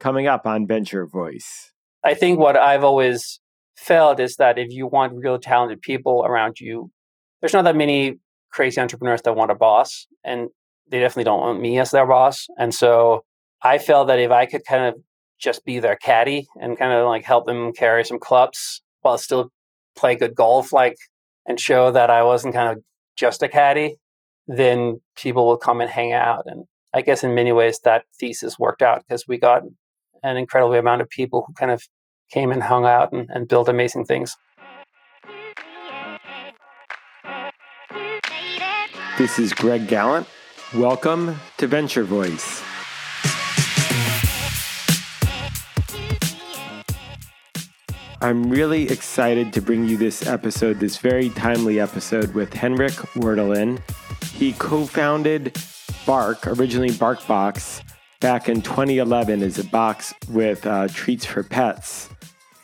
coming up on Venture Voice. I think what I've always felt is that if you want real talented people around you, there's not that many crazy entrepreneurs that want a boss, and they definitely don't want me as their boss. And so I felt that if I could kind of just be their caddy and kind of like help them carry some clubs while still play good golf, like and show that I wasn't kind of just a caddy, then people will come and hang out. And I guess in many ways that thesis worked out because we got an incredible amount of people who kind of came and hung out and, and built amazing things. This is Greg Galant. Welcome to Venture Voice. I'm really excited to bring you this episode, this very timely episode with Henrik Werdelin. He co founded Bark, originally BarkBox, back in 2011 is a box with uh, treats for pets.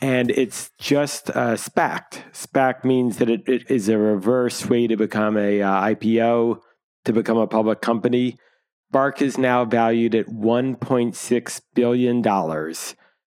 And it's just uh, SPACed. SPAC means that it, it is a reverse way to become a uh, IPO, to become a public company. Bark is now valued at $1.6 billion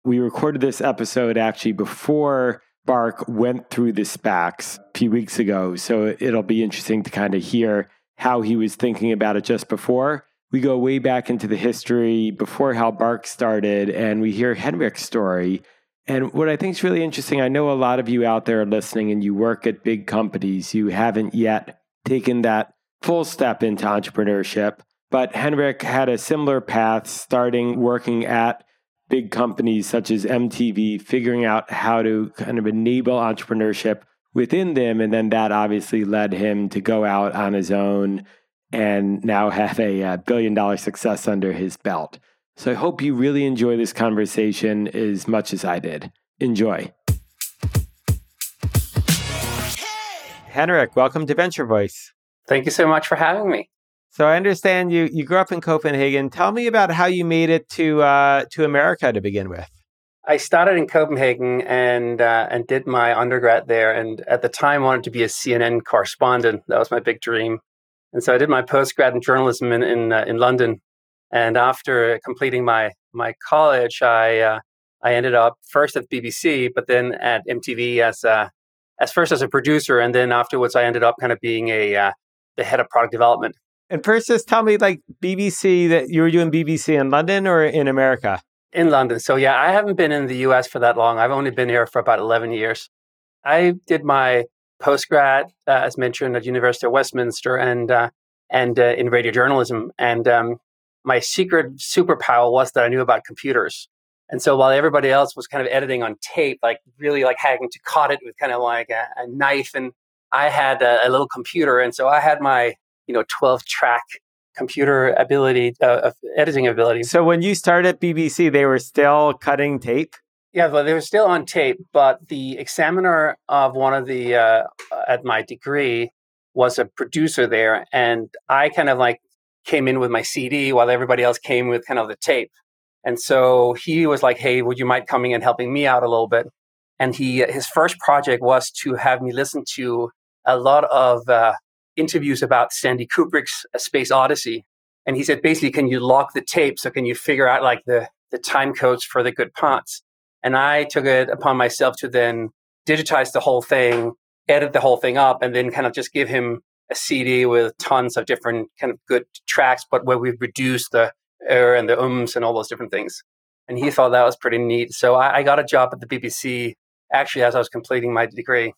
we recorded this episode actually before Bark went through the SPACs a few weeks ago. So it'll be interesting to kind of hear how he was thinking about it just before. We go way back into the history before how Bark started, and we hear Henrik's story. And what I think is really interesting, I know a lot of you out there are listening and you work at big companies. You haven't yet taken that full step into entrepreneurship. But Henrik had a similar path starting working at big companies such as MTV figuring out how to kind of enable entrepreneurship within them. And then that obviously led him to go out on his own and now have a, a uh, billion dollar success under his belt. So I hope you really enjoy this conversation as much as I did. Enjoy. Henrik, welcome to Venture Voice. Thank you so much for having me. So I understand you you grew up in Copenhagen. Tell me about how you made it to uh, to America to begin with. I started in Copenhagen and uh, and did my undergrad there, and at the time wanted to be a CNN correspondent. That was my big dream, and so I did my postgrad in journalism in in, uh, in London. And after completing my my college, I uh, I ended up first at BBC, but then at MTV as uh, as first as a producer, and then afterwards I ended up kind of being a uh, the head of product development and first, just tell me, like BBC, that you were doing BBC in London or in America? In London. So yeah, I haven't been in the U.S. for that long. I've only been here for about eleven years. I did my postgrad, uh, as mentioned, at University of Westminster, and uh, and uh, in radio journalism. And um, my secret superpower was that I knew about computers. And so while everybody else was kind of editing on tape, like really like having to cut it with kind of like a, a knife, and I had a, a, little computer, and so I had my you know 12 track computer ability uh, editing ability so when you started bbc they were still cutting tape yeah well they were still on tape but the examiner of one of the uh, at my degree was a producer there and i kind of like came in with my cd while everybody else came with kind of the tape and so he was like hey would you mind coming and helping me out a little bit and he his first project was to have me listen to a lot of uh, interviews about Stanley Kubrick's Space Odyssey. And he said, basically, can you lock the tape? So can you figure out like the, the time codes for the good parts? And I took it upon myself to then digitize the whole thing, edit the whole thing up, and then kind of just give him a CD with tons of different kind of good tracks, but where we reduced the er and the ums and all those different things. And he thought that was pretty neat. So I, I got a job at the BBC actually as I was completing my degree.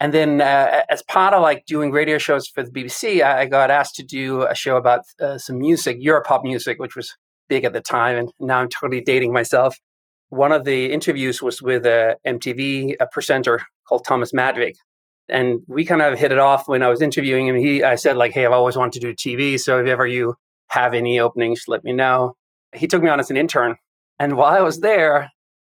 And then, uh, as part of like doing radio shows for the BBC, I got asked to do a show about uh, some music, Europop music, which was big at the time. And now I'm totally dating myself. One of the interviews was with a MTV a presenter called Thomas Madvig. And we kind of hit it off when I was interviewing him. He, I said like, "Hey, I've always wanted to do TV, so if ever you have any openings, let me know." He took me on as an intern, and while I was there,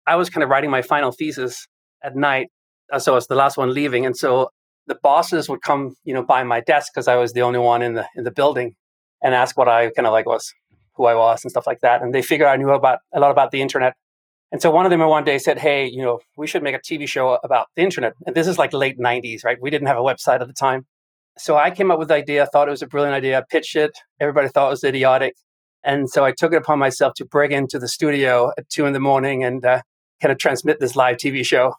I was kind of writing my final thesis at night uh, so I was the last one leaving, and so the bosses would come, you know, by my desk because I was the only one in the in the building, and ask what I kind of like was, who I was, and stuff like that. And they figured I knew about a lot about the internet. And so one of them one day said, "Hey, you know, we should make a TV show about the internet." And this is like late '90s, right? We didn't have a website at the time, so I came up with the idea. Thought it was a brilliant idea. Pitched it. Everybody thought it was idiotic. And so I took it upon myself to break into the studio at two in the morning and uh, kind of transmit this live TV show,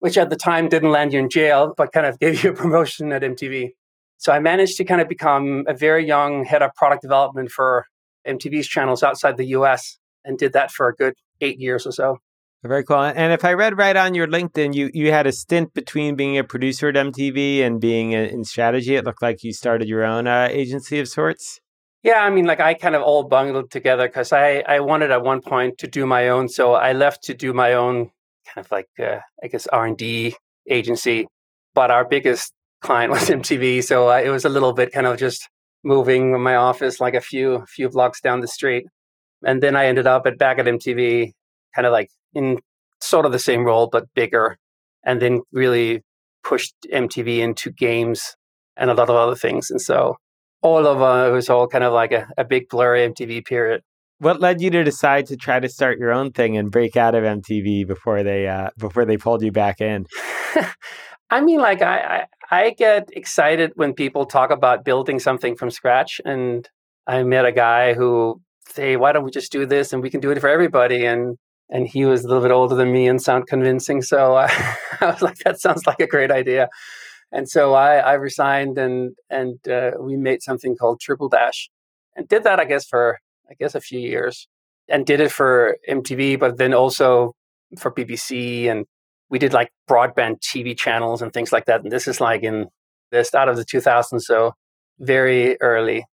which at the time didn't land you in jail, but kind of gave you a promotion at MTV. So I managed to kind of become a very young head of product development for MTV's channels outside the US and did that for a good eight years or so. Very cool. And if I read right on your LinkedIn, you you had a stint between being a producer at MTV and being in strategy. It looked like you started your own uh, agency of sorts. Yeah, I mean, like I kind of all bungled together because I I wanted at one point to do my own, so I left to do my own kind of like uh, I guess R and D agency. But our biggest client was MTV, so uh, it was a little bit kind of just moving my office like a few few blocks down the street, and then I ended up at back at MTV, kind of like in sort of the same role but bigger, and then really pushed MTV into games and a lot of other things. And so all of uh, it was all kind of like a, a big blurry MTV period. What led you to decide to try to start your own thing and break out of MTV before they uh, before they pulled you back in? I mean, like I, I I get excited when people talk about building something from scratch, and I met a guy who say, "Why don't we just do this and we can do it for everybody?" and and he was a little bit older than me and sound convincing. So I, I was like, that sounds like a great idea. And so I, I resigned and and uh, we made something called Triple Dash, and did that I guess for I guess a few years, and did it for MTV, but then also for BBC, and we did like broadband TV channels and things like that. And this is like in the start of the 2000s, so very early.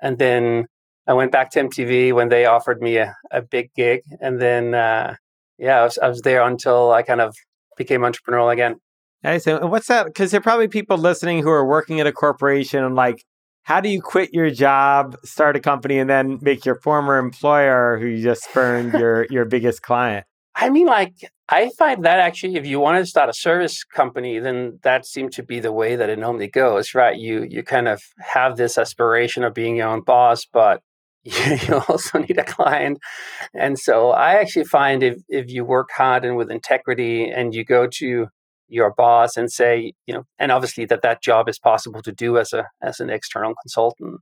And then I went back to MTV when they offered me a, a big gig, and then uh, yeah, I was, I was there until I kind of became entrepreneurial again. Nice. And what's that? Because there are probably people listening who are working at a corporation and like, how do you quit your job, start a company, and then make your former employer, who you just spurned, your your biggest client? I mean, like, I find that actually, if you want to start a service company, then that seems to be the way that it normally goes, right? You you kind of have this aspiration of being your own boss, but you also need a client. And so I actually find if, if you work hard and with integrity and you go to your boss and say, you know, and obviously that that job is possible to do as a as an external consultant.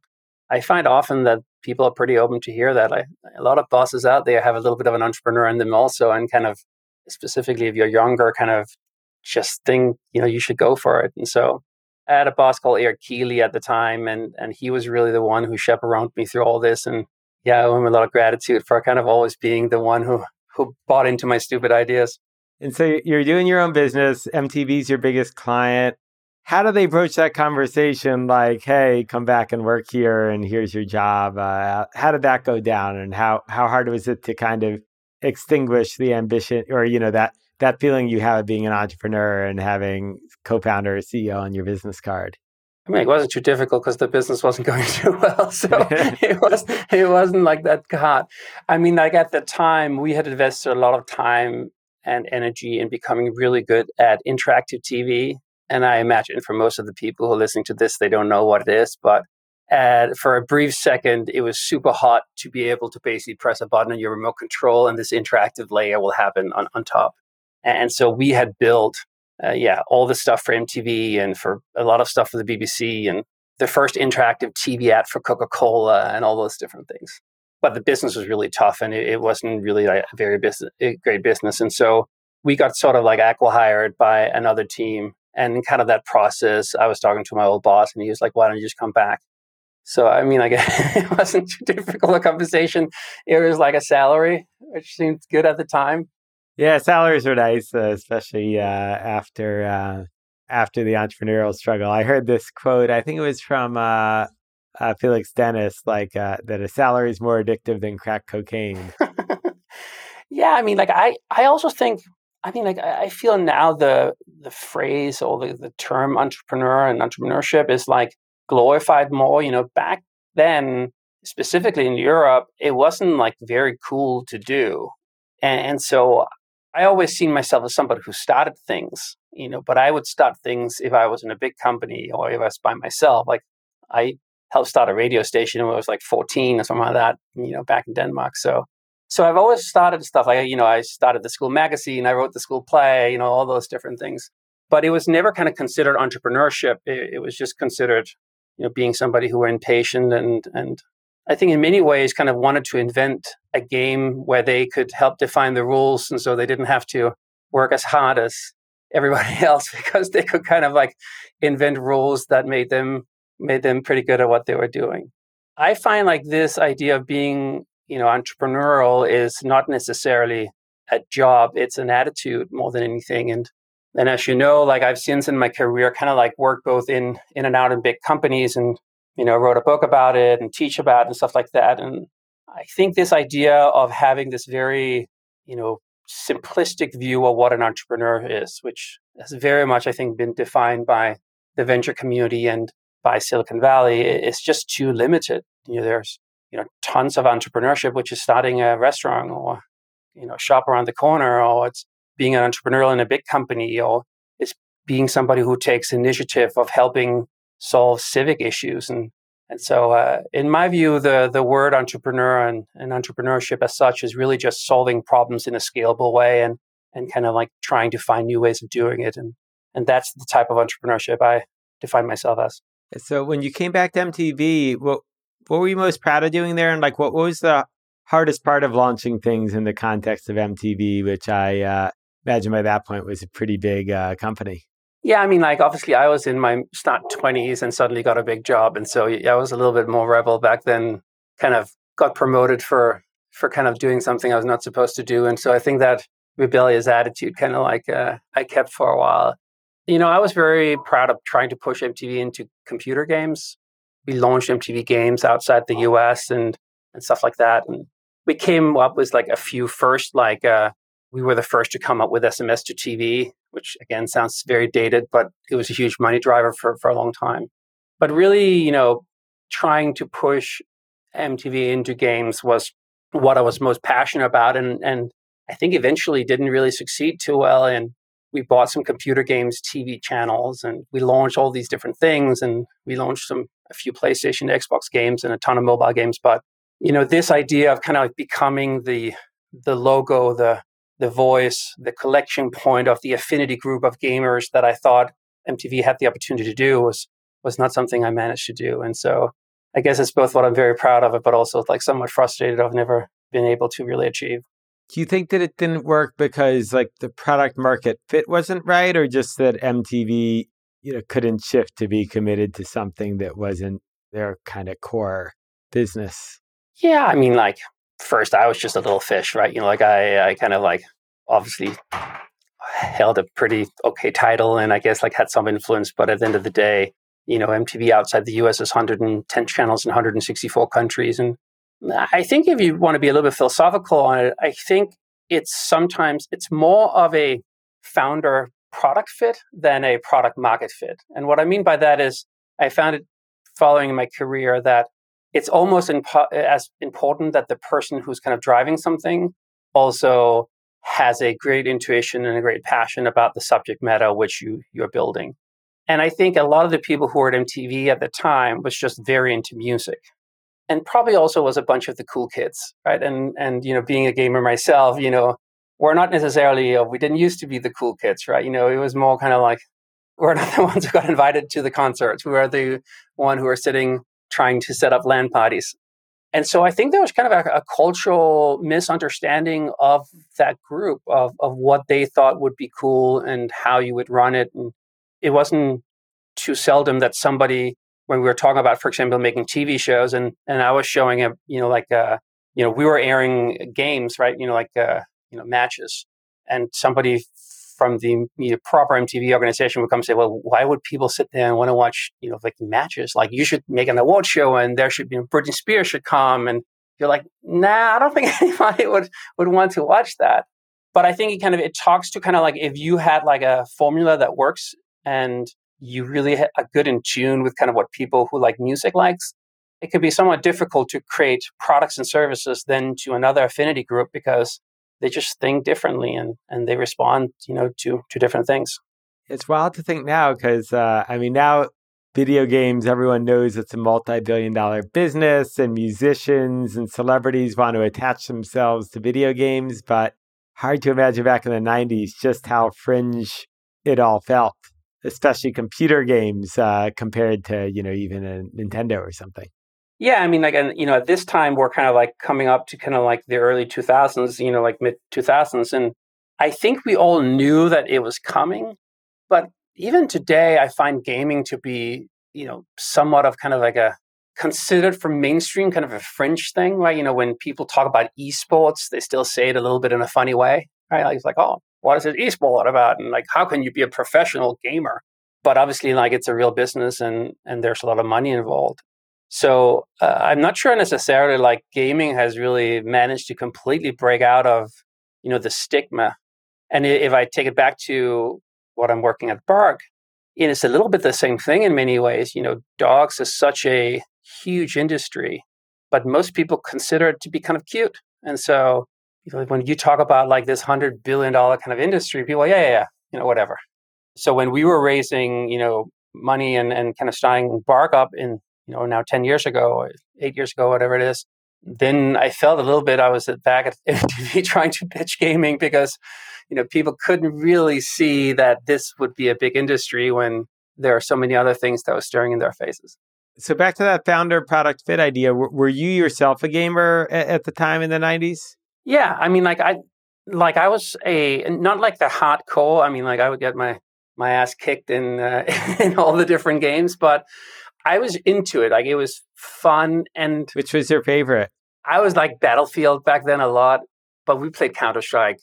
I find often that people are pretty open to hear that. I, a lot of bosses out there have a little bit of an entrepreneur in them also, and kind of specifically if you're younger, kind of just think, you know, you should go for it. And so I had a boss called Eric Keeley at the time, and and he was really the one who chaperoned me through all this. And yeah, I owe him a lot of gratitude for kind of always being the one who who bought into my stupid ideas. And so you're doing your own business. MTV's your biggest client. How do they broach that conversation? Like, hey, come back and work here, and here's your job. Uh, how did that go down, and how how hard was it to kind of extinguish the ambition, or you know that that feeling you have of being an entrepreneur and having co-founder or CEO on your business card? I mean, it wasn't too difficult because the business wasn't going too well, so it was it wasn't like that hard. I mean, like at the time, we had invested a lot of time and energy in becoming really good at interactive TV. And I imagine for most of the people who are listening to this, they don't know what it is, but for a brief second, it was super hot to be able to basically press a button on your remote control and this interactive layer will happen on, on top. And so we had built, uh, yeah, all the stuff for MTV and for a lot of stuff for the BBC and the first interactive TV ad for Coca Cola and all those different things. But the business was really tough and it, it wasn't really a very a great business. And so we got sort of like acqui-hired by another team. And in kind of that process, I was talking to my old boss and he was like, why don't you just come back? So, I mean, like it wasn't too difficult a conversation. It was like a salary, which seemed good at the time. Yeah, salaries are nice, uh, especially uh, after uh, after the entrepreneurial struggle. I heard this quote. I think it was from uh, uh, Felix Dennis, like uh, that a salary is more addictive than crack cocaine. yeah, I mean, like I, I also think, I mean, like I feel now the the phrase or the, the term entrepreneur and entrepreneurship is like glorified more. You know, back then, specifically in Europe, it wasn't like very cool to do, and, and so I always seen myself as somebody who started things, you know, but I would start things if I was in a big company or if I was by myself. Like I helped start a radio station when I was like 14 or something like that, you know, back in Denmark. So, so I've always started stuff like, you know, I started the school magazine, I wrote the school play, you know, all those different things. But it was never kind of considered entrepreneurship. It, it was just considered, you know, being somebody who were impatient and, and I think in many ways kind of wanted to invent a game where they could help define the rules. And so they didn't have to work as hard as everybody else because they could kind of like invent rules that made them made them pretty good at what they were doing. I find like this idea of being, you know, entrepreneurial is not necessarily a job, it's an attitude more than anything. And and as you know, like I've since in my career kind of like worked both in in and out in big companies and you know wrote a book about it and teach about it and stuff like that. And I think this idea of having this very, you know, simplistic view of what an entrepreneur is, which has very much, I think, been defined by the venture community and by Silicon Valley, is just too limited. You know, there's you know tons of entrepreneurship, which is starting a restaurant or you know shop around the corner, or it's being an entrepreneur in a big company, or it's being somebody who takes initiative of helping solve civic issues and and so, uh, in my view, the the word entrepreneur and, and entrepreneurship as such is really just solving problems in a scalable way and and kind of like trying to find new ways of doing it. And and that's the type of entrepreneurship I define myself as. So, when you came back to MTV, what what were you most proud of doing there, and like what was the hardest part of launching things in the context of MTV, which I uh, imagine by that point was a pretty big uh, company. Yeah, I mean, like obviously, I was in my start twenties and suddenly got a big job, and so I was a little bit more rebel back then. Kind of got promoted for for kind of doing something I was not supposed to do, and so I think that rebellious attitude kind of like uh, I kept for a while. You know, I was very proud of trying to push MTV into computer games. We launched MTV Games outside the US and and stuff like that, and we came up with like a few first like uh, we were the first to come up with SMS to TV, which again sounds very dated, but it was a huge money driver for, for a long time. But really, you know, trying to push MTV into games was what I was most passionate about. And, and I think eventually didn't really succeed too well. And we bought some computer games TV channels and we launched all these different things. And we launched some, a few PlayStation, Xbox games and a ton of mobile games. But, you know, this idea of kind of like becoming the, the logo, the, the voice, the collection point of the affinity group of gamers that I thought MTV had the opportunity to do was was not something I managed to do. And so I guess it's both what I'm very proud of it, but also like somewhat frustrated I've never been able to really achieve. Do you think that it didn't work because like the product market fit wasn't right or just that MTV, you know, couldn't shift to be committed to something that wasn't their kind of core business? Yeah, I mean like first I was just a little fish, right? You know, like I, I kind of like obviously held a pretty okay title and I guess like had some influence, but at the end of the day, you know, MTV outside the US is 110 channels in 164 countries. And I think if you want to be a little bit philosophical on it, I think it's sometimes it's more of a founder product fit than a product market fit. And what I mean by that is I found it following my career that it's almost impo- as important that the person who's kind of driving something also has a great intuition and a great passion about the subject matter which you you're building. And I think a lot of the people who were at MTV at the time was just very into music. And probably also was a bunch of the cool kids, right? And and you know, being a gamer myself, you know, we're not necessarily uh, we didn't used to be the cool kids, right? You know, it was more kind of like we're not the ones who got invited to the concerts. We were the one who are sitting trying to set up land parties. And so I think there was kind of a, a, cultural misunderstanding of that group of, of what they thought would be cool and how you would run it. And it wasn't too seldom that somebody, when we were talking about, for example, making TV shows, and, and I was showing a, you know, like, uh, you know, we were airing games, right? You know, like, uh, you know, matches. And somebody from the you know, proper MTV organization would come and say, well, why would people sit there and want to watch, you know, like matches? Like you should make an award show and there should be, Britney Spears should come. And you're like, nah, I don't think anybody would, would want to watch that. But I think it kind of, it talks to kind of like if you had like a formula that works and you really are good in tune with kind of what people who like music likes, it could be somewhat difficult to create products and services than to another affinity group because they just think differently and and they respond you know to to different things. It's wild to think now because uh, i mean now video games everyone knows it's a multi-billion dollar business and musicians and celebrities want to attach themselves to video games but hard to imagine back in the 90s just how fringe it all felt especially computer games uh, compared to you know even a nintendo or something Yeah, I mean, like, and you know, at this time we're kind of like coming up to kind of like the early 2000s, you know, like mid 2000s, and I think we all knew that it was coming, but even today, I find gaming to be, you know, somewhat of kind of like a considered for mainstream, kind of a fringe thing, right? You know, when people talk about esports, they still say it a little bit in a funny way, right? Like, it's like, oh, what is it esport about? And like, how can you be a professional gamer? But obviously, like, it's a real business, and and there's a lot of money involved. So uh, I'm not sure necessarily like gaming has really managed to completely break out of you know the stigma. And if I take it back to what I'm working at Bark, it's a little bit the same thing in many ways. You know, dogs is such a huge industry, but most people consider it to be kind of cute. And so you know, when you talk about like this hundred billion dollar kind of industry, people, yeah, yeah, yeah, you know, whatever. So when we were raising, you know, money and, and kind of starting Bark up in you know, now 10 years ago or eight years ago, whatever it is, then I felt a little bit I was back at MTV trying to pitch gaming because, you know, people couldn't really see that this would be a big industry when there are so many other things that were staring in their faces. So back to that founder product fit idea, were you yourself a gamer at the time in the 90s? Yeah, I mean like I like I was a not like the hardcore, I mean like I would get my my ass kicked in uh, in all the different games, but I was into it. Like it was fun. And which was your favorite? I was like Battlefield back then a lot, but we played Counter Strike.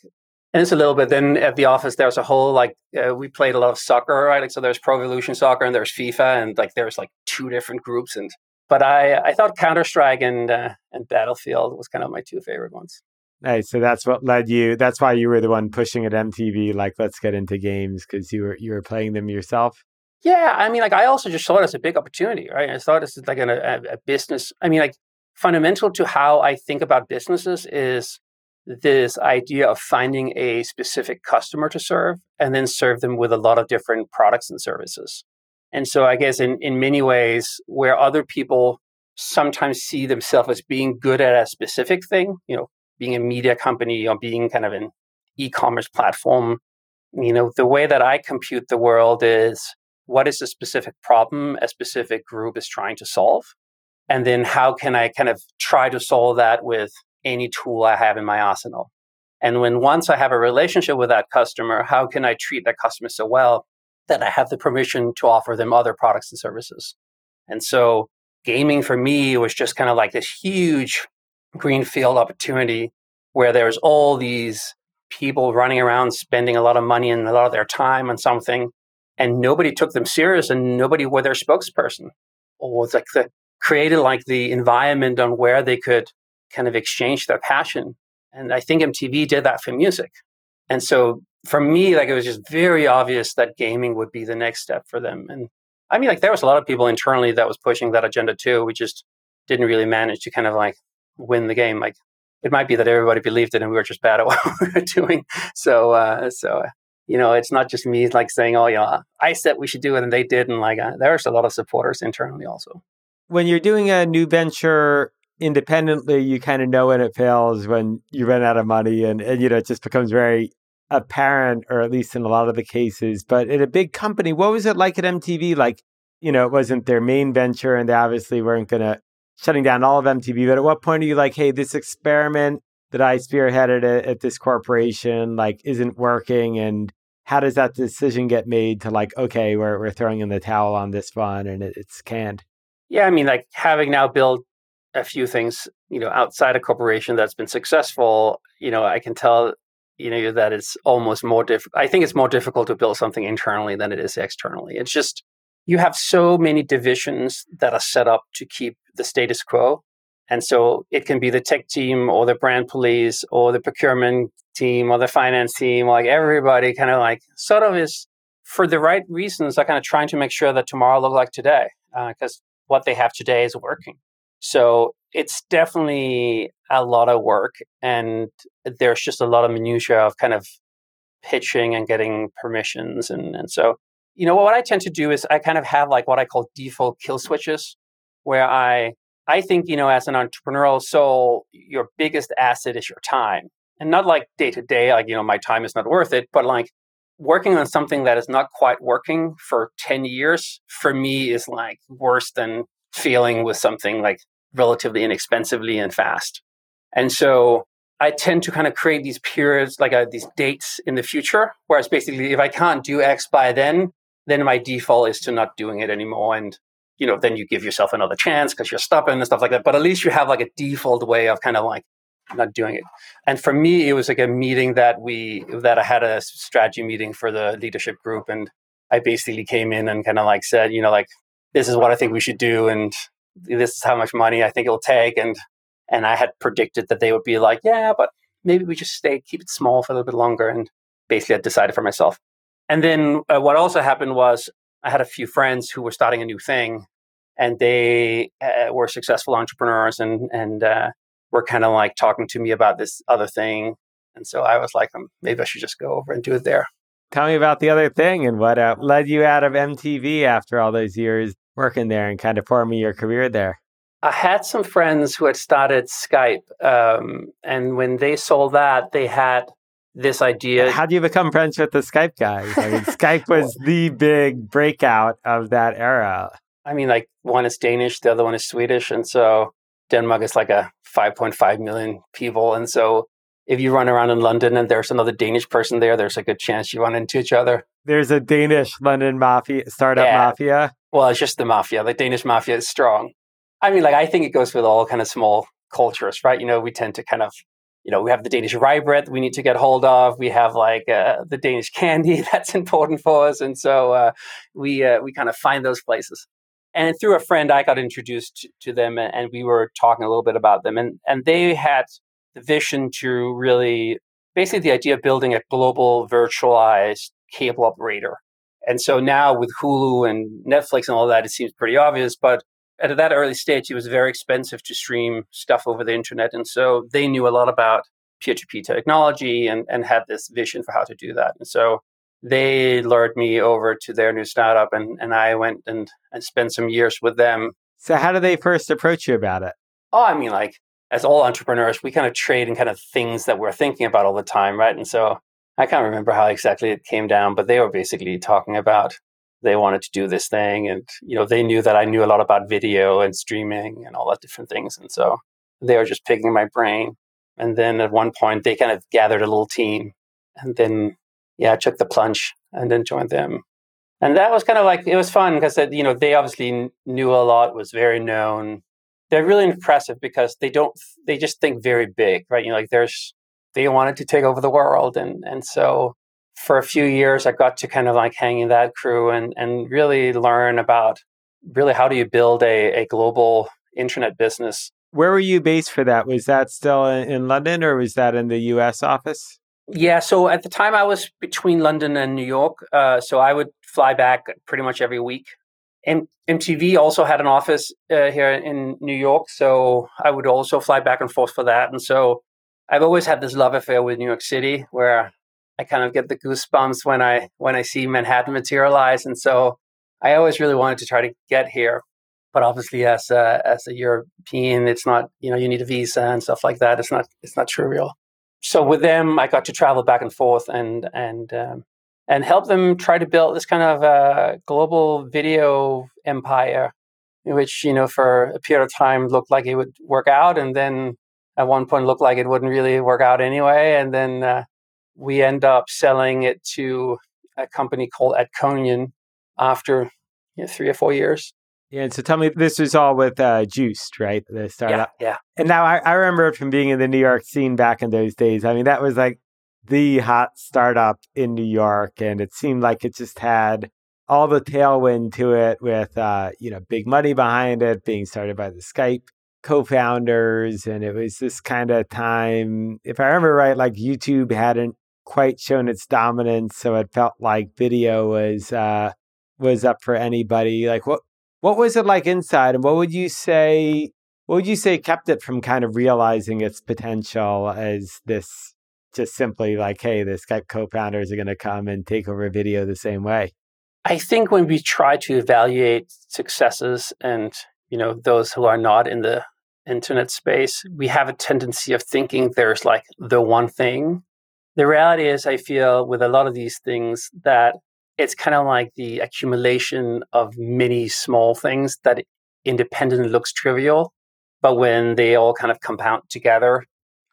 And it's a little bit. Then at the office, there was a whole like uh, we played a lot of soccer, right? Like so, there's Pro Evolution Soccer and there's FIFA, and like there's like two different groups. And but I I thought Counter Strike and uh, and Battlefield was kind of my two favorite ones. Nice. So that's what led you. That's why you were the one pushing at MTV. Like, let's get into games because you were you were playing them yourself. Yeah, I mean, like I also just saw it as a big opportunity, right? I saw this as like a, a business. I mean, like fundamental to how I think about businesses is this idea of finding a specific customer to serve and then serve them with a lot of different products and services. And so I guess in, in many ways, where other people sometimes see themselves as being good at a specific thing, you know, being a media company or being kind of an e-commerce platform, you know, the way that I compute the world is what is the specific problem a specific group is trying to solve? And then how can I kind of try to solve that with any tool I have in my arsenal? And when once I have a relationship with that customer, how can I treat that customer so well that I have the permission to offer them other products and services? And so gaming for me was just kind of like this huge greenfield opportunity where there's all these people running around spending a lot of money and a lot of their time on something and nobody took them serious and nobody were their spokesperson. Or like the created like the environment on where they could kind of exchange their passion. And i think mtv did that for music. And so for me like it was just very obvious that gaming would be the next step for them. And i mean like there was a lot of people internally that was pushing that agenda too. We just didn't really manage to kind of like win the game. Like it might be that everybody believed it and we were just bad at what we were doing. So uh, so you know, it's not just me like saying, "Oh, yeah, I said we should do it," and they did, and like uh, there's a lot of supporters internally also. When you're doing a new venture independently, you kind of know when it fails, when you run out of money, and, and you know it just becomes very apparent, or at least in a lot of the cases. But in a big company, what was it like at MTV? Like, you know, it wasn't their main venture, and they obviously weren't going to shutting down all of MTV. But at what point are you like, hey, this experiment that I spearheaded at, at this corporation like isn't working and how does that decision get made to like okay we're, we're throwing in the towel on this fund and it, it's canned yeah i mean like having now built a few things you know outside a corporation that's been successful you know i can tell you know that it's almost more difficult i think it's more difficult to build something internally than it is externally. It's just you have so many divisions that are set up to keep the status quo and so it can be the tech team or the brand police or the procurement team or the finance team, like everybody kind of like sort of is for the right reasons, are kind of trying to make sure that tomorrow looks like today because uh, what they have today is working. So it's definitely a lot of work and there's just a lot of minutia of kind of pitching and getting permissions and, and so you know what i tend to do is i kind of have like what i call default kill switches where i I think, you know, as an entrepreneurial soul, your biggest asset is your time. And not like day to day, like, you know, my time is not worth it, but like working on something that is not quite working for 10 years for me is like worse than feeling with something like relatively inexpensively and fast. And so I tend to kind of create these periods, like uh, these dates in the future, whereas basically if I can't do X by then, then my default is to not doing it anymore. And, you know, then you give yourself another chance because you're stubborn and stuff like that. But at least you have like a default way of kind of like not doing it. And for me, it was like a meeting that we, that I had a strategy meeting for the leadership group. And I basically came in and kind of like said, you know, like, this is what I think we should do. And this is how much money I think it'll take. And, and I had predicted that they would be like, yeah, but maybe we just stay, keep it small for a little bit longer. And basically I decided for myself. And then uh, what also happened was I had a few friends who were starting a new thing and they uh, were successful entrepreneurs and, and, uh, were kind of like talking to me about this other thing. And so I was like, um, maybe I should just go over and do it there. Tell me about the other thing and what uh, led you out of MTV after all those years working there and kind of forming your career there. I had some friends who had started Skype, um, and when they sold that, they had this idea. How do you become friends with the Skype guys? I mean, Skype was the big breakout of that era. I mean, like one is Danish, the other one is Swedish, and so Denmark is like a 5.5 million people, and so if you run around in London and there's another Danish person there, there's a good chance you run into each other. There's a Danish London mafia startup yeah. mafia. Well, it's just the mafia. The Danish mafia is strong. I mean, like I think it goes with all kind of small cultures, right? You know, we tend to kind of, you know, we have the Danish rye bread we need to get hold of. We have like uh, the Danish candy that's important for us, and so uh, we uh, we kind of find those places. And through a friend, I got introduced to, them, and we were talking a little bit about them, and and they had the vision to really basically the idea of building a global virtualized cable operator. And so now with Hulu and Netflix and all that, it seems pretty obvious. But at that early stage, it was very expensive to stream stuff over the internet. And so they knew a lot about peer to peer technology and, and had this vision for how to do that. And so they lured me over to their new startup, and, and I went and, and spent some years with them. So, how did they first approach you about it? Oh, I mean, like as all entrepreneurs, we kind of trade in kind of things that we're thinking about all the time, right? And so I can't remember how exactly it came down, but they were basically talking about they wanted to do this thing, and you know they knew that I knew a lot about video and streaming and all that different things, and so they were just picking my brain. And then at one point, they kind of gathered a little team, and then yeah, I took the plunge and then joined them. And that was kind of like it was fun because you know they obviously knew a lot, was very known, they're really impressive because they don't they just think very big right you know like there's they wanted to take over the world and and so for a few years i got to kind of like hang in that crew and and really learn about really how do you build a, a global internet business. Where were you based for that? Was that still in london or was that in the us office? Yeah so at the time i was between london and new york uh, so i would fly back pretty much every week. M- MTV also had an office uh, here in New York, so I would also fly back and forth for that. And so I've always had this love affair with New York City, where I kind of get the goosebumps when I when I see Manhattan materialize. And so I always really wanted to try to get here, but obviously, as a, as a European, it's not you know you need a visa and stuff like that. It's not it's not trivial. So with them, I got to travel back and forth and and um, and help them try to build this kind of uh, global video empire, which you know for a period of time looked like it would work out, and then at one point looked like it wouldn't really work out anyway, and then uh, we end up selling it to a company called Adconion after you know, three or four years. Yeah, and so tell me, this was all with uh, Joost, right? The startup. Yeah, yeah. And now I, I remember from being in the New York scene back in those days. I mean, that was like the hot startup in New York, and it seemed like it just had all the tailwind to it with uh, you know big money behind it, being started by the Skype co-founders, and it was this kind of time. If I remember right, like YouTube hadn't quite shown its dominance, so it felt like video was uh, was up for anybody. Like what what was it like inside, and what would you say? What would you say kept it from kind of realizing its potential as this just simply like, hey, the Skype co-founders are going to come and take over video the same way? I think when we try to evaluate successes and you know those who are not in the internet space, we have a tendency of thinking there's like the one thing. The reality is, I feel with a lot of these things that it's kind of like the accumulation of many small things that independently looks trivial, but when they all kind of compound together,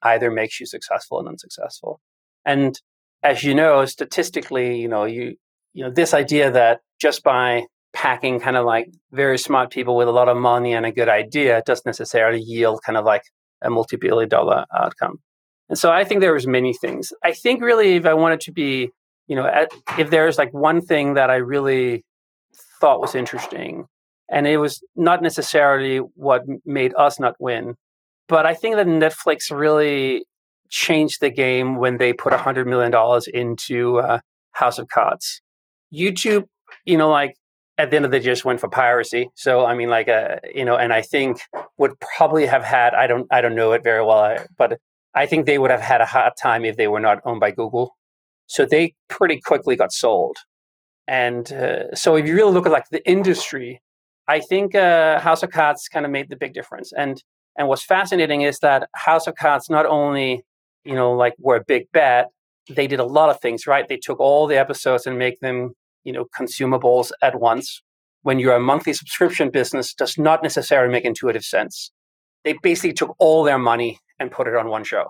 either makes you successful and unsuccessful. And as you know, statistically, you know, you you know, this idea that just by packing kind of like very smart people with a lot of money and a good idea doesn't necessarily yield kind of like a multi-billion dollar outcome. And so I think there was many things. I think really if I wanted to be, you know, if there's like one thing that I really thought was interesting, and it was not necessarily what made us not win, but I think that Netflix really changed the game when they put $100 million into uh, House of Cards. YouTube, you know, like at the end of the day just went for piracy. So I mean, like, uh, you know, and I think would probably have had I don't I don't know it very well, but I think they would have had a hard time if they were not owned by Google. So they pretty quickly got sold. And uh, so if you really look at like the industry, I think uh, House of Cards kind of made the big difference. And and what's fascinating is that House of Cards not only you know like were a big bet, they did a lot of things right. They took all the episodes and make them you know consumables at once when you're a monthly subscription business does not necessarily make intuitive sense they basically took all their money and put it on one show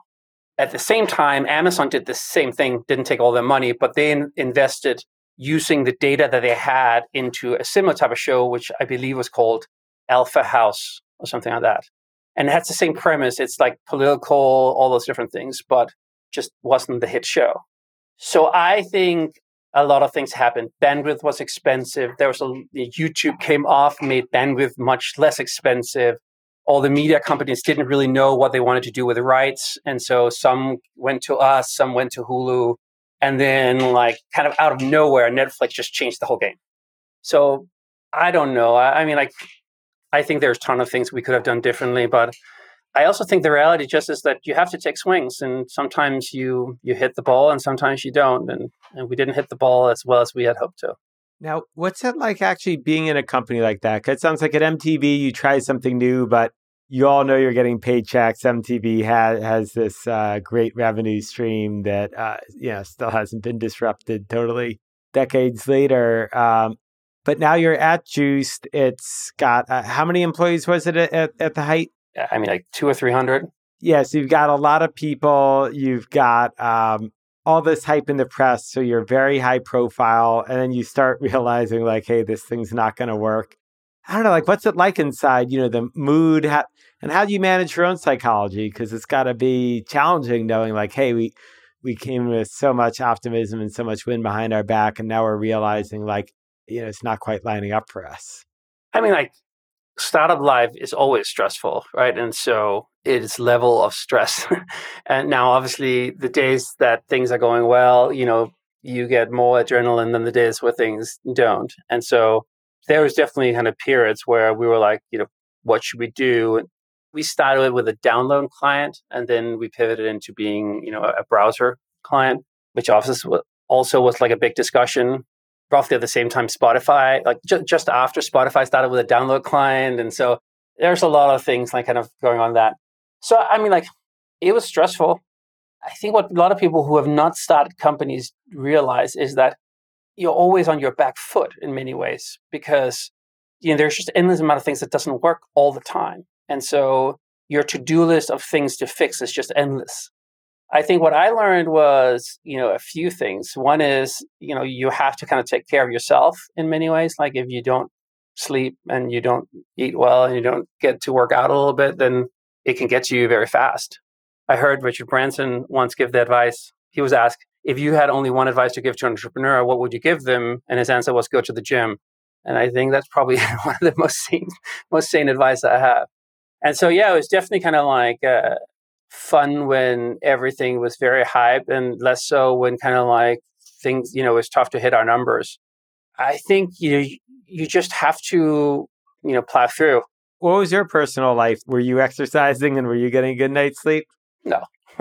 at the same time amazon did the same thing didn't take all their money but they in- invested using the data that they had into a similar type of show which i believe was called alpha house or something like that and it the same premise it's like political all those different things but just wasn't the hit show so i think a lot of things happened. Bandwidth was expensive. There was a YouTube came off, made bandwidth much less expensive. All the media companies didn't really know what they wanted to do with the rights, and so some went to us, some went to Hulu, and then like kind of out of nowhere, Netflix just changed the whole game. So I don't know. I, I mean, like I think there's a ton of things we could have done differently, but I also think the reality just is that you have to take swings, and sometimes you you hit the ball, and sometimes you don't, and and we didn't hit the ball as well as we had hoped to. Now, what's it like actually being in a company like that? Because it sounds like at MTV you try something new, but you all know you're getting paychecks. MTV has has this uh, great revenue stream that uh, you know still hasn't been disrupted totally decades later. Um, but now you're at Joost. It's got uh, how many employees was it at, at the height? I mean, like two or 300. Yes, you've got a lot of people. You've got um, all this hype in the press. So you're very high profile. And then you start realizing, like, hey, this thing's not going to work. I don't know, like, what's it like inside? You know, the mood. How, and how do you manage your own psychology? Because it's got to be challenging knowing, like, hey, we, we came with so much optimism and so much wind behind our back. And now we're realizing, like, you know, it's not quite lining up for us. I mean, like, startup life is always stressful, right? And so it's level of stress. and now, obviously, the days that things are going well, you know, you get more adrenaline than the days where things don't. And so there was definitely kind of periods where we were like, you know, what should we do? We started with a download client, and then we pivoted into being, you know, a browser client, which obviously also was like a big discussion roughly at the same time Spotify, like ju- just after Spotify started with a download client. And so there's a lot of things like kind of going on that. So, I mean, like it was stressful. I think what a lot of people who have not started companies realize is that you're always on your back foot in many ways because you know there's just endless amount of things that doesn't work all the time. And so your to-do list of things to fix is just endless. I think what I learned was, you know, a few things. One is, you know, you have to kind of take care of yourself in many ways. Like if you don't sleep and you don't eat well and you don't get to work out a little bit, then it can get to you very fast. I heard Richard Branson once give the advice. He was asked, if you had only one advice to give to an entrepreneur, what would you give them? And his answer was, go to the gym. And I think that's probably one of the most sane, most sane advice I have. And so, yeah, it was definitely kind of like uh, fun when everything was very hype and less so when kind of like things, you know, it's tough to hit our numbers. I think you you just have to, you know, plow through. What was your personal life? Were you exercising and were you getting a good night's sleep? No.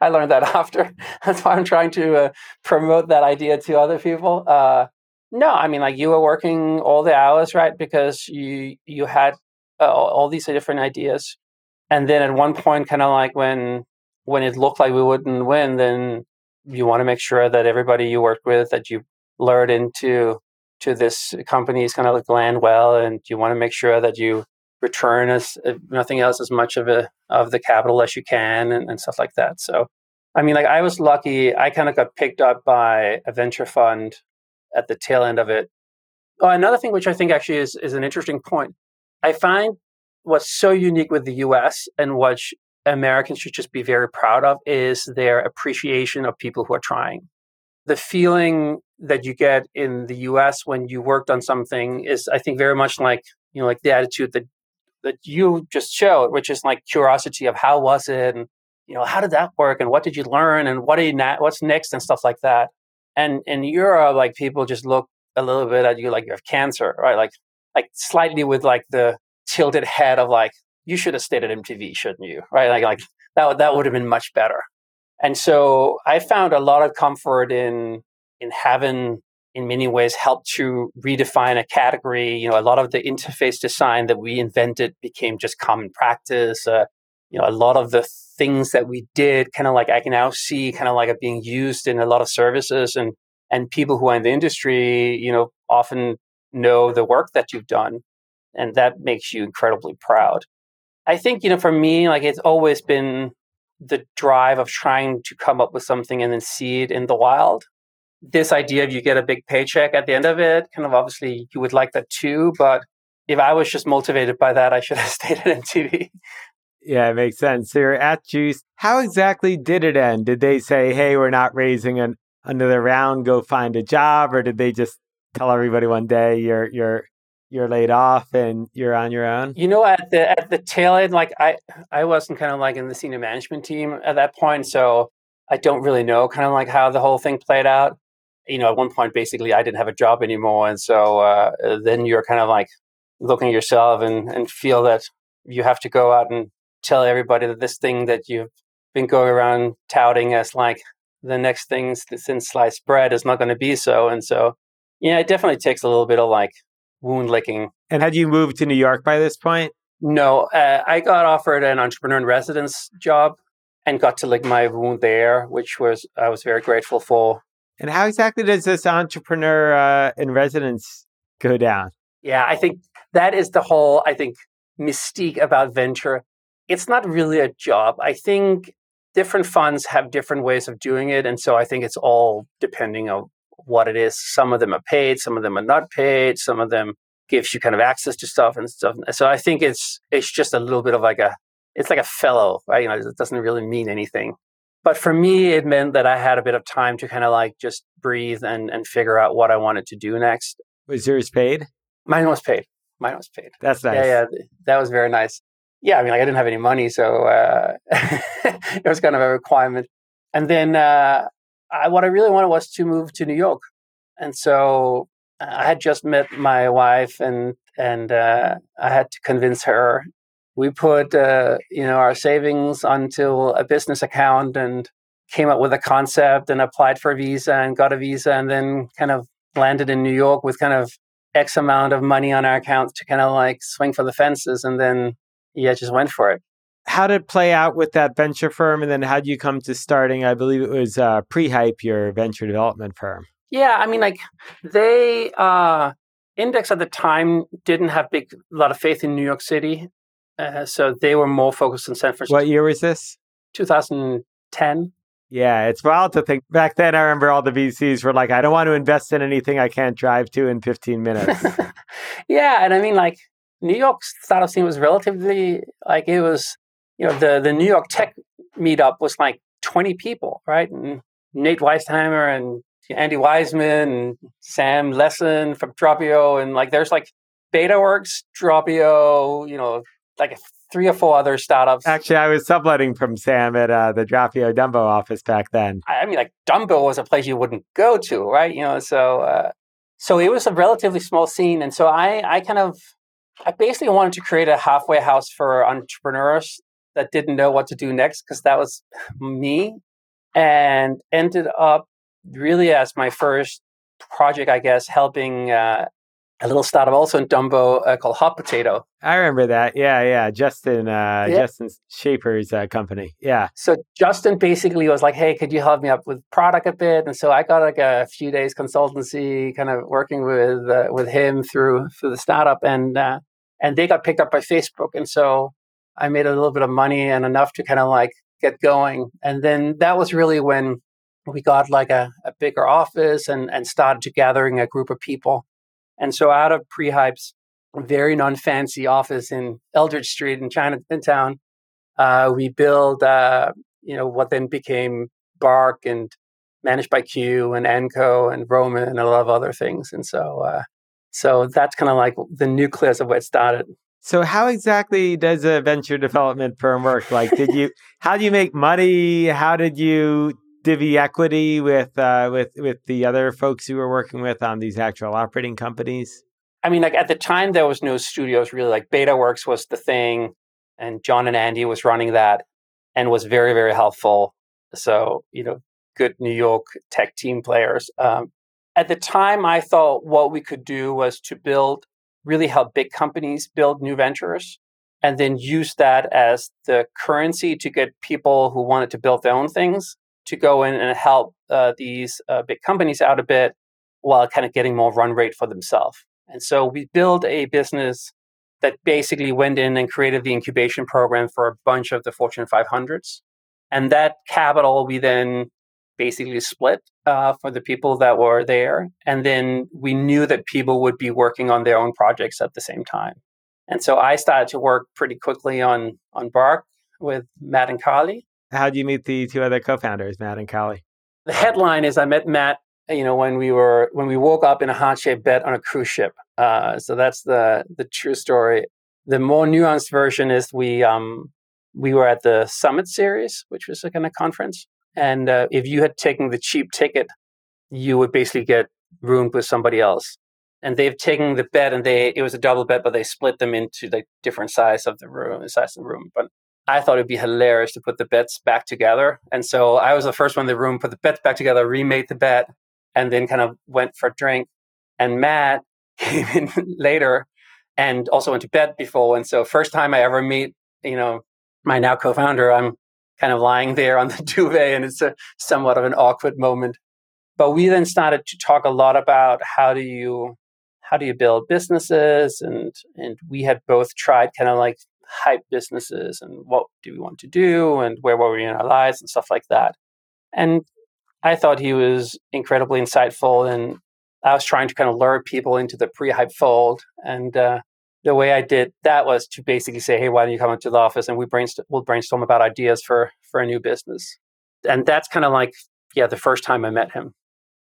I learned that after. That's why I'm trying to uh, promote that idea to other people. Uh, no, I mean, like you were working all the hours, right? Because you you had uh, all these different ideas and then at one point kind of like when when it looked like we wouldn't win then you want to make sure that everybody you work with that you lured into to this company is going to land well and you want to make sure that you return as if nothing else as much of a of the capital as you can and, and stuff like that. So I mean like I was lucky I kind of got picked up by a venture fund at the tail end of it. Oh, another thing which I think actually is is an interesting point. I find what's so unique with the US and what Americans should just be very proud of is their appreciation of people who are trying. The feeling that you get in the US when you worked on something is I think very much like, you know, like the attitude that that you just showed, which is like curiosity of how was it and you know, how did that work and what did you learn and what na- what's next and stuff like that. And in Europe, like people just look a little bit at you like you have cancer, right? Like like slightly with like the tilted head of like you should have stayed at MTV, shouldn't you? Right? Like like that that would have been much better. And so I found a lot of comfort in in having in many ways helped to redefine a category. You know, a lot of the interface design that we invented became just common practice. Uh, you know, a lot of the things that we did, kind of like I can now see, kind of like being used in a lot of services, and and people who are in the industry, you know, often know the work that you've done, and that makes you incredibly proud. I think you know, for me, like it's always been the drive of trying to come up with something and then see it in the wild this idea of you get a big paycheck at the end of it, kind of obviously you would like that too. But if I was just motivated by that, I should have stayed at MTV. Yeah, it makes sense. So you're at Joost. How exactly did it end? Did they say, hey, we're not raising an, another round, go find a job? Or did they just tell everybody one day you're you're you're laid off and you're on your own? You know, at the at the tail end, like I I wasn't kind of like in the senior management team at that point, so I don't really know kind of like how the whole thing played out you know, at one point, basically, I didn't have a job anymore. And so uh, then you're kind of like looking at yourself and, and feel that you have to go out and tell everybody that this thing that you've been going around touting as like the next thing since sliced bread is not going to be so. And so, yeah, it definitely takes a little bit of like wound licking. And had you moved to New York by this point? No, uh, I got offered an entrepreneur in residence job and got to lick my wound there, which was I was very grateful for. And how exactly does this entrepreneur uh, in residence go down? Yeah, I think that is the whole, I think, mystique about venture. It's not really a job. I think different funds have different ways of doing it. And so I think it's all depending on what it is. Some of them are paid, some of them are not paid, some of them gives you kind of access to stuff and stuff. So I think it's it's just a little bit of like a it's like a fellow, right? You know, it doesn't really mean anything. But for me, it meant that I had a bit of time to kind of like just breathe and, and figure out what I wanted to do next. Was yours paid? Mine was paid. Mine was paid. That's nice. Yeah, yeah, that was very nice. Yeah, I mean, like I didn't have any money, so uh, it was kind of a requirement. And then uh, I, what I really wanted was to move to New York, and so I had just met my wife, and and uh, I had to convince her we put uh, you know our savings onto a business account and came up with a concept and applied for a visa and got a visa and then kind of landed in New York with kind of X amount of money on our account to kind of like swing for the fences and then yeah just went for it. How did it play out with that venture firm and then how did you come to starting I believe it was uh, Prehype your venture development firm? Yeah, I mean like they uh Index at the time didn't have big a lot of faith in New York City uh, so they were more focused on San Francisco. What year was this? 2010. Yeah, it's wild to think. Back then, I remember all the VCs were like, I don't want to invest in anything I can't drive to in 15 minutes. yeah. And I mean, like, New York startup scene was relatively, like, it was, you know, the, the New York tech meetup was like 20 people, right? And Nate Westheimer and Andy Weissman and Sam Lessin from Dropio. And like, there's like BetaWorks, Dropio, you know, like three or four other startups. Actually, I was subletting from Sam at uh, the Dropio Dumbo office back then. I mean, like Dumbo was a place you wouldn't go to, right? You know, so uh, so it was a relatively small scene, and so I I kind of I basically wanted to create a halfway house for entrepreneurs that didn't know what to do next because that was me, and ended up really as my first project, I guess, helping uh, a little startup also in Dumbo uh, called Hot Potato. I remember that. Yeah, yeah. Justin, uh, yeah. Justin Shaffer's uh, company. Yeah. So Justin basically was like, "Hey, could you help me up with product a bit?" And so I got like a few days consultancy, kind of working with uh, with him through through the startup, and uh, and they got picked up by Facebook. And so I made a little bit of money and enough to kind of like get going. And then that was really when we got like a, a bigger office and, and started gathering a group of people. And so out of Prehype's very non-fancy office in Eldridge Street in Chinatown, uh, we built, uh, you know, what then became Bark and managed by Q and Enco and Roman and a lot of other things. And so, uh, so that's kind of like the nucleus of it started. So how exactly does a venture development firm work? Like, did you, how do you make money? How did you divvy equity with, uh, with, with the other folks you were working with on these actual operating companies? I mean, like at the time, there was no studios really. Like BetaWorks was the thing, and John and Andy was running that, and was very, very helpful. So you know, good New York tech team players. Um, at the time, I thought what we could do was to build, really help big companies build new ventures, and then use that as the currency to get people who wanted to build their own things to go in and help uh, these uh, big companies out a bit while kind of getting more run rate for themselves. And so we built a business that basically went in and created the incubation program for a bunch of the Fortune 500s. And that capital we then basically split uh, for the people that were there. And then we knew that people would be working on their own projects at the same time. And so I started to work pretty quickly on, on Bark with Matt and Carly. How did you meet the two other co-founders, Matt and Carly? The headline is I met Matt you know when we were when we woke up in a heart-shaped bed on a cruise ship. Uh, so that's the the true story. The more nuanced version is we um we were at the summit series which was a kind of conference. And uh, if you had taken the cheap ticket you would basically get roomed with somebody else. And they've taken the bed and they it was a double bed but they split them into the different size of the room the size of the room. But I thought it'd be hilarious to put the beds back together. And so I was the first one in the room, put the beds back together, remade the bed, and then kind of went for a drink. And Matt came in later and also went to bed before. And so first time I ever meet, you know, my now co-founder, I'm kind of lying there on the duvet and it's a somewhat of an awkward moment. But we then started to talk a lot about how do you how do you build businesses and and we had both tried kind of like hype businesses and what do we want to do and where were we in our lives and stuff like that. And I thought he was incredibly insightful, and I was trying to kind of lure people into the Prehype fold. And uh, the way I did that was to basically say, "Hey, why don't you come into the office and we brainstorm, we'll brainstorm about ideas for for a new business." And that's kind of like, yeah, the first time I met him.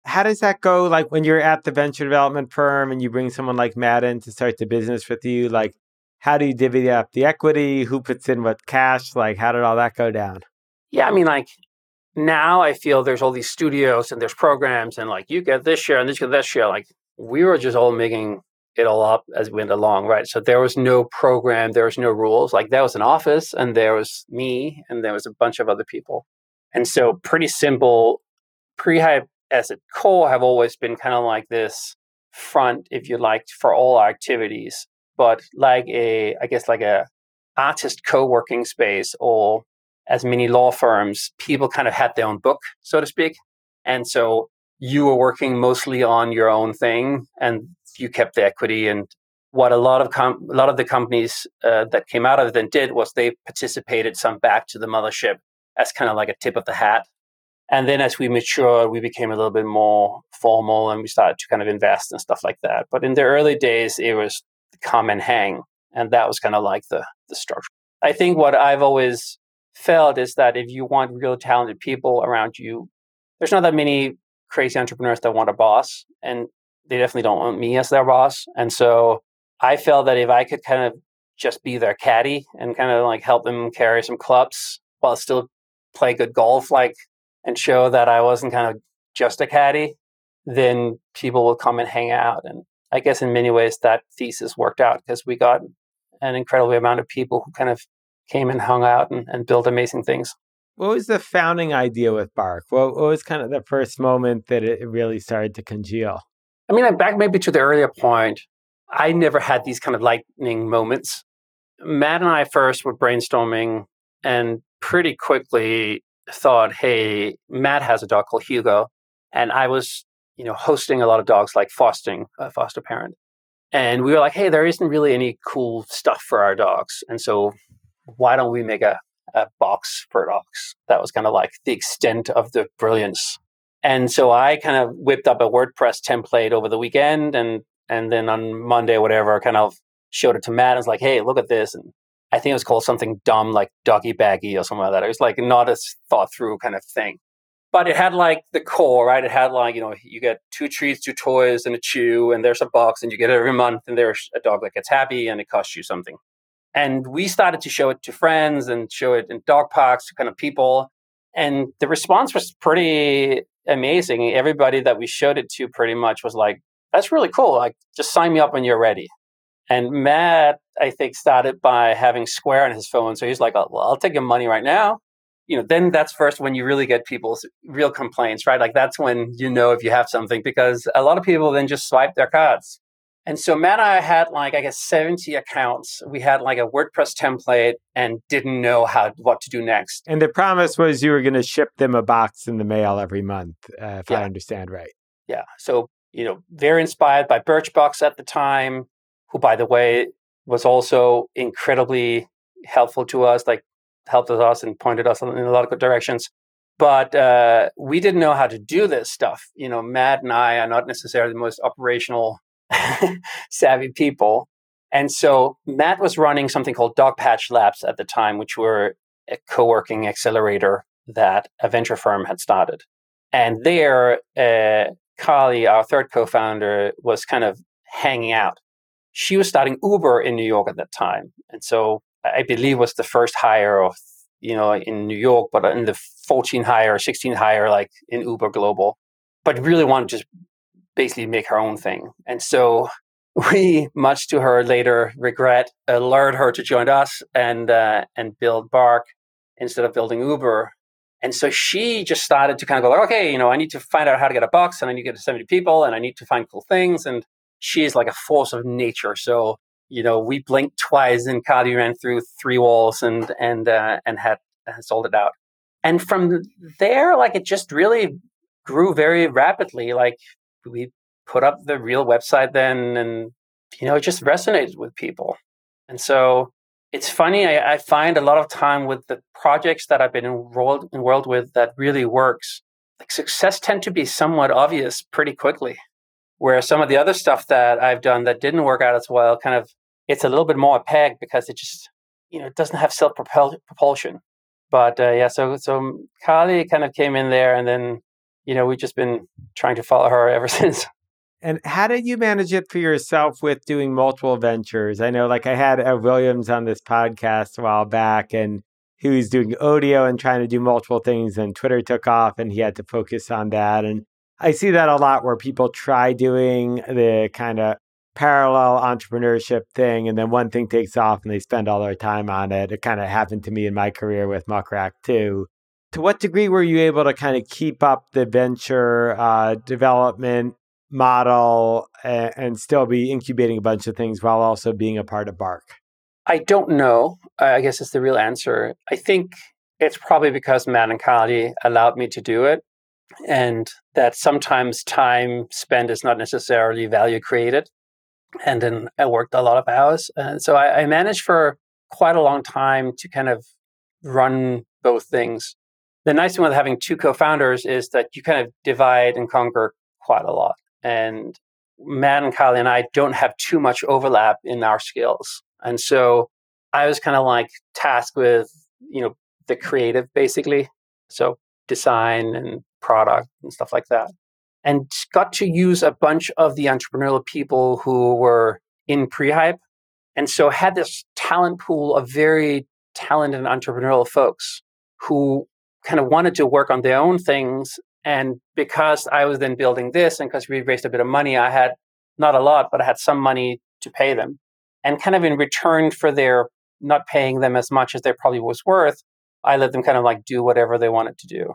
How does that go? Like when you're at the venture development firm and you bring someone like Matt in to start the business with you, like how do you divvy up the equity? Who puts in what cash? Like how did all that go down? Yeah, I mean, like now I feel there's all these studios and there's programs and like you get this share and this get that share. Like we were just all making it all up as we went along, right? So there was no program, there was no rules. Like there was an office and there was me and there was a bunch of other people. And so pretty simple. Prehype as a core have always been kind of like this front, if you like, for all our activities, but like a, I guess like a artist co-working space or as many law firms, people kind of had their own book, so to speak. And so you were working mostly on your own thing and you kept the equity. And what a lot of com- a lot of the companies uh, that came out of it then did was they participated some back to the mothership as kind of like a tip of the hat. And then as we matured, we became a little bit more formal and we started to kind of invest and stuff like that. But in the early days, it was come and hang. And that was kind of like the, the structure. I think what I've always felt is that if you want real talented people around you, there's not that many crazy entrepreneurs that want a boss, and they definitely don't want me as their boss. And so I felt that if I could kind of just be their caddy and kind of like help them carry some clubs while still play good golf, like and show that I wasn't kind of just a caddy, then people will come and hang out. And I guess in many ways that thesis worked out because we got an incredible amount of people who kind of came and hung out and, and built amazing things. What was the founding idea with Bark? What, what was kind of the first moment that it really started to congeal? I mean, back maybe to the earlier point, I never had these kind of lightning moments. Matt and I first were brainstorming and pretty quickly thought, hey, Matt has a dog called Hugo. And I was, you know, hosting a lot of dogs like fostering a foster parent. And we were like, hey, there isn't really any cool stuff for our dogs. And so why don't we make a, a box for dogs? That was kind of like the extent of the brilliance. And so I kind of whipped up a WordPress template over the weekend and and then on Monday whatever, kind of showed it to Matt and was like, hey, look at this. And I think it was called something dumb like doggy baggy or something like that. It was like not a thought through kind of thing but it had like the core, right? It had like, you know, you get two treats, two toys, and a chew, and there's a box, and you get it every month, and there's a dog that gets happy, and it costs you something. And we started to show it to friends and show it in dog parks to kind of people. And the response was pretty amazing. Everybody that we showed it to pretty much was like, that's really cool. Like, just sign me up when you're ready. And Matt, I think, started by having Square on his phone. So he's like, oh, I'll take your money right now you know, then that's first when you really get people's real complaints, right? Like that's when you know if you have something because a lot of people then just swipe their cards. And so Matt and I had like I guess 70 accounts. We had like a WordPress template and didn't know how what to do next. And the promise was you were going to ship them a box in the mail every month, uh, if yeah. I understand right. Yeah. So you know, very inspired by Birchbox at the time, who by the way was also incredibly helpful to us. Like helped us and pointed us in a lot of good directions. But uh, we didn't know how to do this stuff. You know, Matt and I are not necessarily the most operational savvy people. And so Matt was running something called Dogpatch Labs at the time, which were a co working accelerator that a venture firm had started. And there, uh, Carly, our third co founder, was kind of hanging out. She was starting Uber in New York at that time. And so I believe was the first hire of you know in New York, but in the 14 hire, 16 hire, like in Uber Global, but really wanted to just basically make her own thing. And so we, much to her later regret, lured her to join us and uh, and build Bark instead of building Uber. And so she just started to kind of go, like, okay, you know, I need to find out how to get a box and I need to get to 70 people and I need to find cool things. And she is like a force of nature. So you know, we blinked twice and Carly ran through three walls and and uh, and had uh, sold it out. And from there, like it just really grew very rapidly. Like we put up the real website then, and you know, it just resonated with people. And so it's funny. I, I find a lot of time with the projects that I've been enrolled enrolled with that really works. Like success tend to be somewhat obvious pretty quickly. Where some of the other stuff that I've done that didn't work out as well, kind of, it's a little bit more opaque because it just, you know, it doesn't have self propulsion. But uh, yeah, so so Carly kind of came in there, and then you know we've just been trying to follow her ever since. And how did you manage it for yourself with doing multiple ventures? I know, like I had Williams on this podcast a while back, and he was doing audio and trying to do multiple things, and Twitter took off, and he had to focus on that. And I see that a lot where people try doing the kind of parallel entrepreneurship thing, and then one thing takes off and they spend all their time on it. It kind of happened to me in my career with Muck Rack too. To what degree were you able to kind of keep up the venture uh, development model and, and still be incubating a bunch of things while also being a part of Bark? I don't know. I guess it's the real answer. I think it's probably because Matt and allowed me to do it and that sometimes time spent is not necessarily value created. And then I worked a lot of hours. And so I, I managed for quite a long time to kind of run both things. The nice thing with having two co founders is that you kind of divide and conquer quite a lot. And Matt and Carly and I don't have too much overlap in our skills. And so I was kind of like tasked with, you know, the creative basically. So design and product and stuff like that. And got to use a bunch of the entrepreneurial people who were in Prehype. And so had this talent pool of very talented entrepreneurial folks who kind of wanted to work on their own things. And because I was then building this and because we raised a bit of money, I had not a lot, but I had some money to pay them. And kind of in return for their not paying them as much as they probably was worth, I let them kind of like do whatever they wanted to do.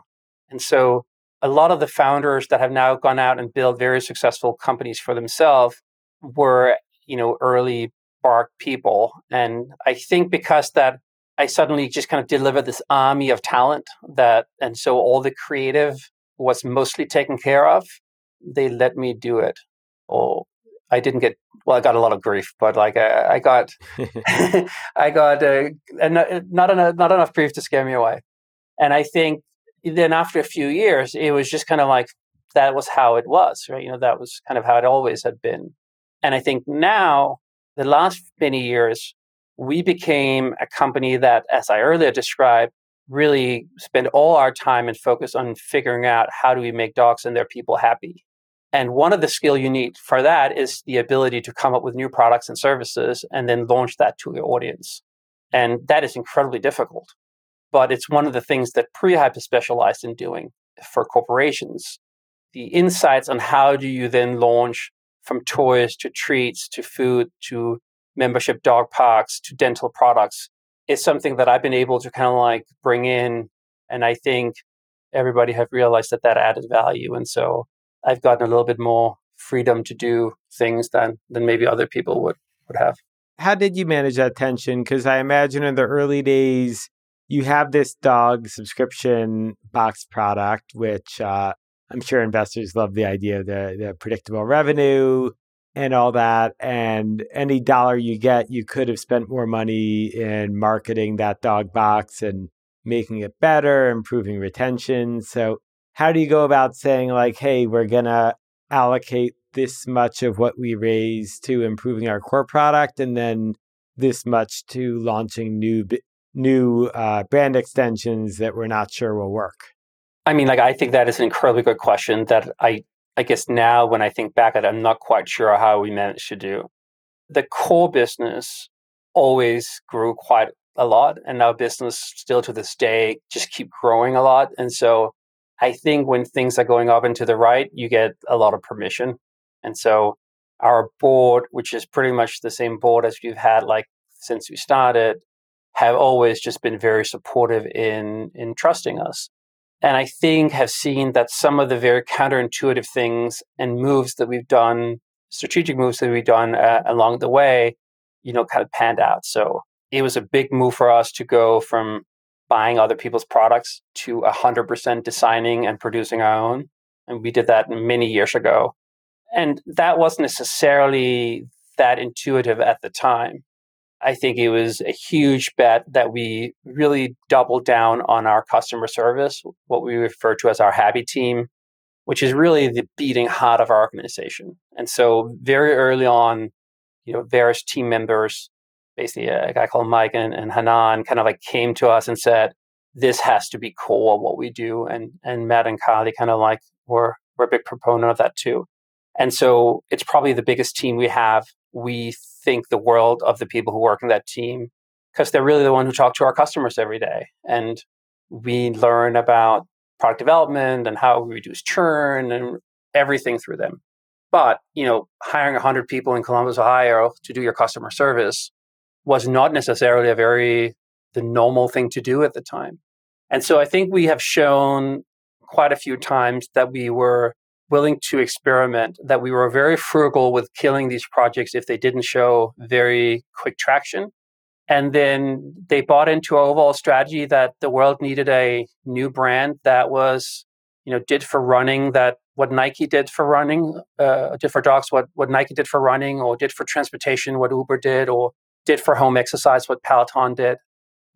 And so a lot of the founders that have now gone out and built very successful companies for themselves were, you know, early Bark people. And I think because that I suddenly just kind of delivered this army of talent that, and so all the creative was mostly taken care of. They let me do it. Oh, I didn't get well. I got a lot of grief, but like I, I got, I got uh, not enough, not enough grief to scare me away. And I think then after a few years, it was just kind of like that was how it was, right? You know, that was kind of how it always had been. And I think now, the last many years, we became a company that, as I earlier described, really spend all our time and focus on figuring out how do we make dogs and their people happy. And one of the skill you need for that is the ability to come up with new products and services and then launch that to your audience. And that is incredibly difficult. But it's one of the things that Prehype is specialized in doing for corporations. The insights on how do you then launch from toys to treats to food to membership dog parks to dental products is something that I've been able to kind of like bring in. And I think everybody have realized that that added value. And so I've gotten a little bit more freedom to do things than, than maybe other people would, would have. How did you manage that tension? Because I imagine in the early days, you have this dog subscription box product, which uh, I'm sure investors love the idea of the, the predictable revenue and all that. And any dollar you get, you could have spent more money in marketing that dog box and making it better, improving retention. So, how do you go about saying, like, hey, we're going to allocate this much of what we raise to improving our core product and then this much to launching new new uh, brand extensions that we're not sure will work? I mean, like, I think that is an incredibly good question that I I guess now when I think back at it, I'm not quite sure how we managed to do. The core business always grew quite a lot, and our business still to this day just keep growing a lot. And so I think when things are going up and to the right, you get a lot of permission. And so our board, which is pretty much the same board as we've had like since we started, have always just been very supportive in in trusting us and I think have seen that some of the very counterintuitive things and moves that we've done, strategic moves that we've done uh, along the way, you know, kind of panned out. So it was a big move for us to go from buying other people's products to 100% designing and producing our own. And we did that many years ago. And that wasn't necessarily that intuitive at the time. I think it was a huge bet that we really doubled down on our customer service, what we refer to as our happy team, which is really the beating heart of our organization. And so very early on, you know, various team members, basically uh, a guy called Mike and, and Hanan kind of like came to us and said, this has to be core what we do. And and Matt and Carly kind of like were were a big proponent of that too. And so it's probably the biggest team we have. We think the world of the people who work in that team because they're really the one who talk to our customers every day. And we learn about product development and how we reduce churn and everything through them. But, you know, hiring 100 people in Columbus, Ohio to do your customer service was not necessarily a very the normal thing to do at the time. And so I think we have shown quite a few times that we were willing to experiment, that we were very frugal with killing these projects if they didn't show very quick traction. And then they bought into our overall strategy that the world needed a new brand that was, you know, did for running that what Nike did for running, uh, did for dogs what, what Nike did for running, or did for transportation what Uber did, or did for home exercise what Peloton did.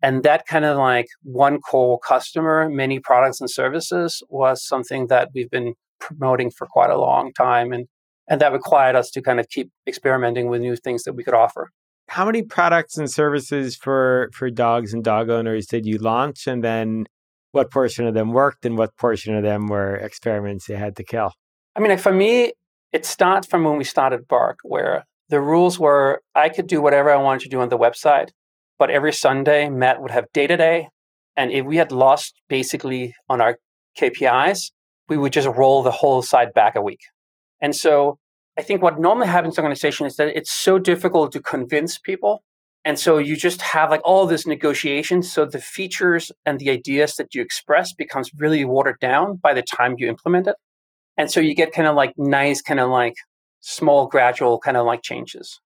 And that kind of like one core customer, many products and services was something that we've been promoting for quite a long time. And, and that required us to kind of keep experimenting with new things that we could offer. How many products and services for, for dogs and dog owners did you launch? And then what portion of them worked and what portion of them were experiments you had to kill? I mean, for me, it starts from when we started Bark, where the rules were I could do whatever I wanted to do on the website, but every Sunday, Matt would have data day. And if we had lost basically on our KPIs, we would just roll the whole site back a week. And so I think what normally happens in organization is that it's so difficult to convince people. And so you just have like all this negotiation. So the features and the ideas that you express becomes really watered down by the time you implement it. And so you get kind of like nice, kind of like small, gradual kind of like changes.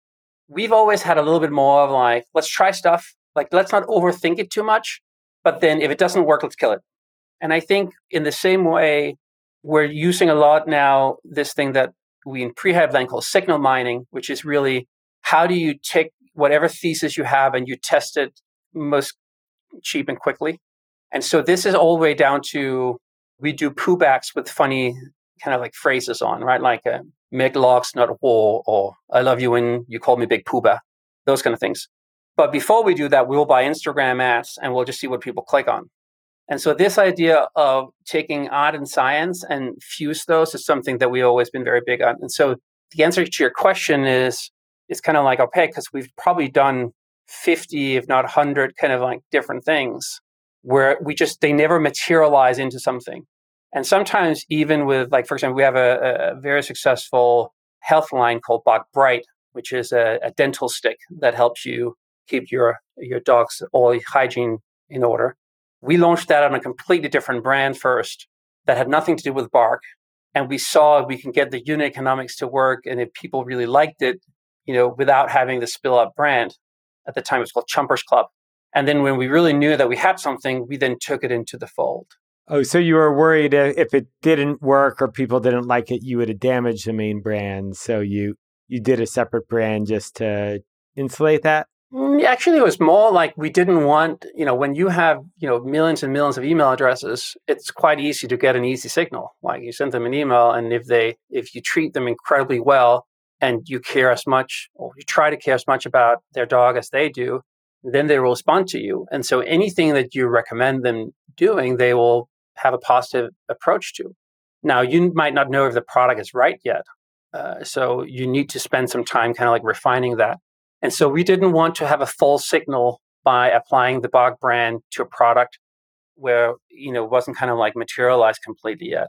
We've always had a little bit more of like, let's try stuff. Like, let's not overthink it too much. But then if it doesn't work, let's kill it. And I think in the same way, we're using a lot now this thing that we in pre had a blend called signal mining, which is really how do you take whatever thesis you have and you test it most cheap and quickly. And so this is all the way down to we do poo backs with funny kind of like phrases on, right? Like uh, make locks, not war, or I love you when you call me Big Pooba, those kind of things. But before we do that, we'll buy Instagram ads and we'll just see what people click on. And so this idea of taking art and science and fuse those is something that we've always been very big on. And so the answer to your question is it's kind of like okay, because we've probably done 50, if not 100 kind of like different things where we just they never materialize into something. And sometimes even with like for example, we have a, a very successful health line called Bark Bright, which is a, a dental stick that helps you keep your your dog's oral hygiene in order. We launched that on a completely different brand first that had nothing to do with bark. And we saw we can get the unit economics to work. And if people really liked it, you know, without having the spill up brand, at the time it was called Chumpers Club. And then when we really knew that we had something, we then took it into the fold. Oh, so you were worried if it didn't work or people didn't like it, you would have damaged the main brand. So you you did a separate brand just to insulate that? Mm, actually, it was more like we didn't want, you know, when you have, you know, millions and millions of email addresses, it's quite easy to get an easy signal. Like you send them an email, and if they, if you treat them incredibly well and you care as much, or you try to care as much about their dog as they do, then they will respond to you. And so anything that you recommend them doing, they will have a positive approach to. Now, you might not know if the product is right yet. Uh, so you need to spend some time kind of like refining that. And so we didn't want to have a false signal by applying the Bark brand to a product where, you know, wasn't kind of like materialized completely yet.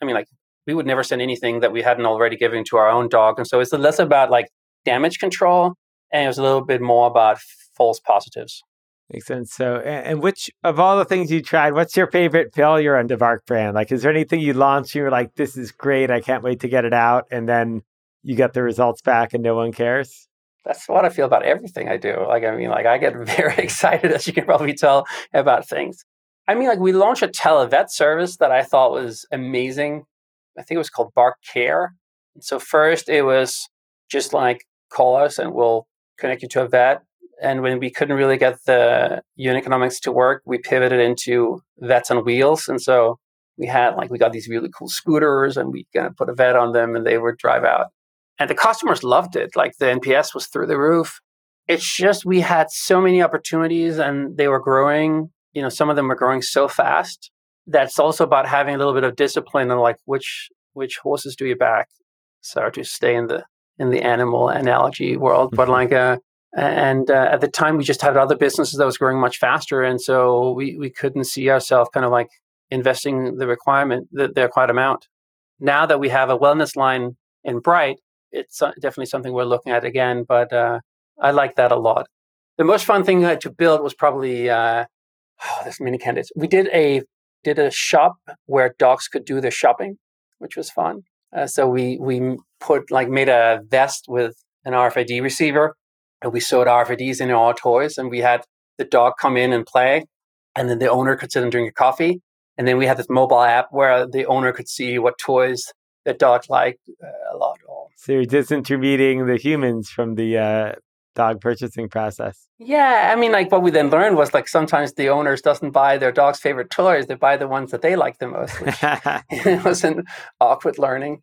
I mean, like we would never send anything that we hadn't already given to our own dog. And so it's less about like damage control and it was a little bit more about false positives. Makes sense. So, and which of all the things you tried, what's your favorite failure on the Bark brand? Like, is there anything you launched you were like, this is great, I can't wait to get it out, and then you get the results back and no one cares? That's what I feel about everything I do. Like, I mean, like I get very excited, as you can probably tell, about things. I mean, like we launched a televet service that I thought was amazing. I think it was called Bark Care. So first, it was just like call us and we'll connect you to a vet and when we couldn't really get the unit economics to work, we pivoted into vets on wheels. And so we had like we got these really cool scooters and we kind of put a vet on them and they would drive out. And the customers loved it. Like the NPS was through the roof. It's just we had so many opportunities and they were growing. You know, some of them were growing so fast. That's also about having a little bit of discipline and like which which horses do you back. Sorry to stay in the in the animal analogy world, but like uh, and uh, at the time, we just had other businesses that was growing much faster, and so we we couldn't see ourselves kind of like investing the requirement the, the required amount. Now that we have a wellness line in Bright, it's uh, definitely something we're looking at again. But uh, I like that a lot. The most fun thing to build was probably uh, oh, there's many candidates. We did a did a shop where dogs could do their shopping, which was fun. Uh, so we we put like made a vest with an RFID receiver and we sewed RFIDs in all toys, and we had the dog come in and play, and then the owner could sit and drink a coffee. And then we had this mobile app where the owner could see what toys the dog liked uh, a lot. So you're disintermediating the humans from the uh, dog purchasing process. Yeah, I mean, like what we then learned was like sometimes the owners doesn't buy their dog's favorite toys; they buy the ones that they like the most. Which it was an awkward learning.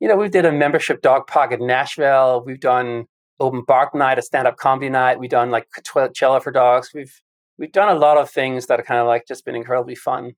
You know, we did a membership dog park in Nashville. We've done open bark night, a stand up comedy night. We've done like cello for dogs. We've we've done a lot of things that are kind of like just been incredibly fun.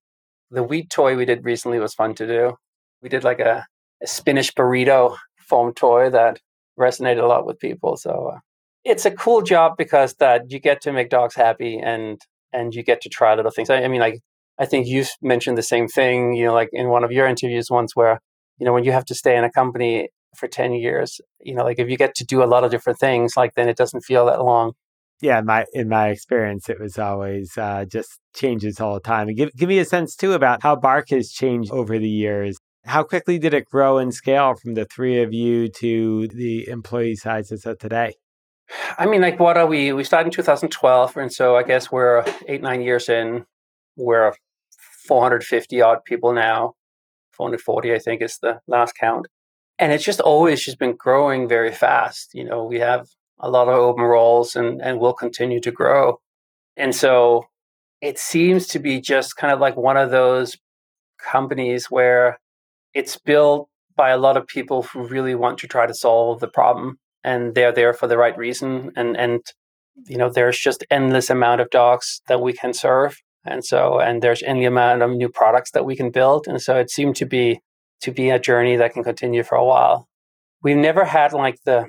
The wheat toy we did recently was fun to do. We did like a, a spinach burrito foam toy that resonated a lot with people. So uh, it's a cool job because that you get to make dogs happy and and you get to try little things. I, I mean, like I think you mentioned the same thing. You know, like in one of your interviews once, where you know when you have to stay in a company for 10 years you know like if you get to do a lot of different things like then it doesn't feel that long. Yeah in my in my experience it was always uh, just changes all the time. And give, give me a sense too about how bark has changed over the years. How quickly did it grow and scale from the three of you to the employee sizes of today? I mean like what are we we started in 2012 and so i guess we're eight nine years in. We're 450 odd people now. 440 i think is the last count and it's just always just been growing very fast. You know, we have a lot of open roles and and will continue to grow. And so it seems to be just kind of like one of those companies where it's built by a lot of people who really want to try to solve the problem and they're there for the right reason and and you know there's just endless amount of docs that we can serve and so and there's any amount of new products that we can build and so it seemed to be to be a journey that can continue for a while. We've never had like the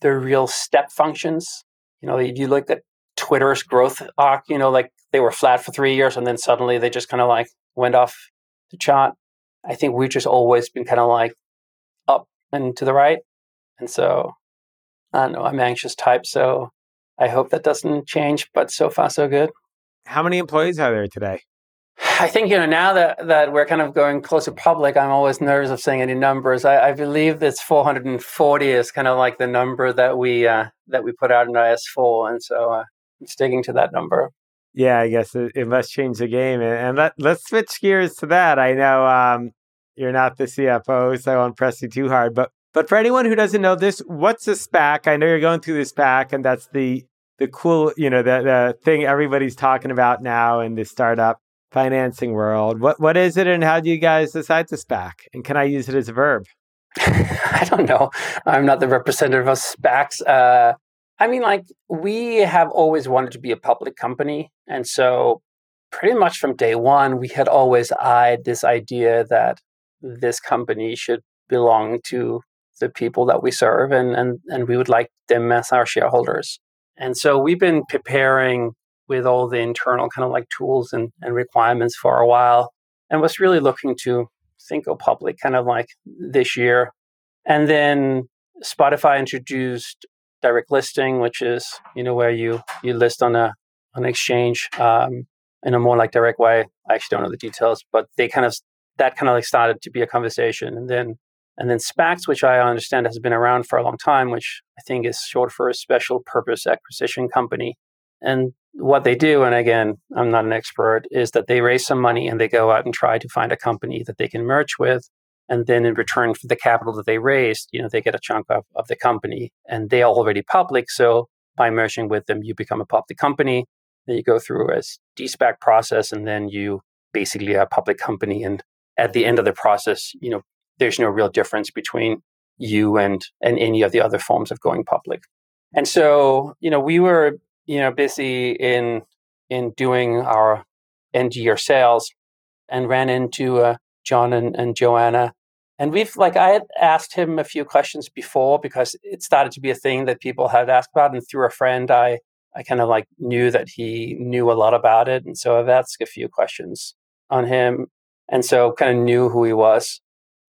the real step functions. You know if you look at twitter's growth arc you know like they were flat for three years and then suddenly they just kind of like went off the chart. I think we've just always been kind of like up and to the right. And so i don't know i'm anxious type so i hope that doesn't change but so far so good. How many employees are there today? I think you know now that that we're kind of going closer public, I'm always nervous of saying any numbers. I, I believe this 440 is kind of like the number that we uh, that we put out in our S4, and so uh, I'm sticking to that number. Yeah, I guess it, it must change the game, and, and let let's switch gears to that. I know um, you're not the CFO, so I won't press you too hard, but but for anyone who doesn't know this, what's a SPAC? I know you're going through this SPAC, and that's the the cool, you know, the the thing everybody's talking about now in the startup financing world. What what is it, and how do you guys decide to SPAC? And can I use it as a verb? I don't know. I'm not the representative of SPACs. Uh, I mean, like we have always wanted to be a public company, and so pretty much from day one, we had always eyed this idea that this company should belong to the people that we serve, and and and we would like them as our shareholders. And so we've been preparing with all the internal kind of like tools and, and requirements for a while and was really looking to think go public kind of like this year. And then Spotify introduced direct listing, which is, you know, where you you list on a on an exchange um, in a more like direct way. I actually don't know the details, but they kind of that kind of like started to be a conversation. And then and then SPACs, which I understand has been around for a long time, which I think is short for a special purpose acquisition company. And what they do, and again, I'm not an expert, is that they raise some money and they go out and try to find a company that they can merge with. And then in return for the capital that they raised, you know, they get a chunk of, of the company and they are already public. So by merging with them, you become a public company. Then you go through a de-SPAC process and then you basically a public company. And at the end of the process, you know, there's no real difference between you and and any of the other forms of going public. And so, you know, we were, you know, busy in in doing our end year sales and ran into uh, John and, and Joanna. And we've like I had asked him a few questions before because it started to be a thing that people had asked about. And through a friend, I I kind of like knew that he knew a lot about it. And so I've asked a few questions on him. And so kind of knew who he was.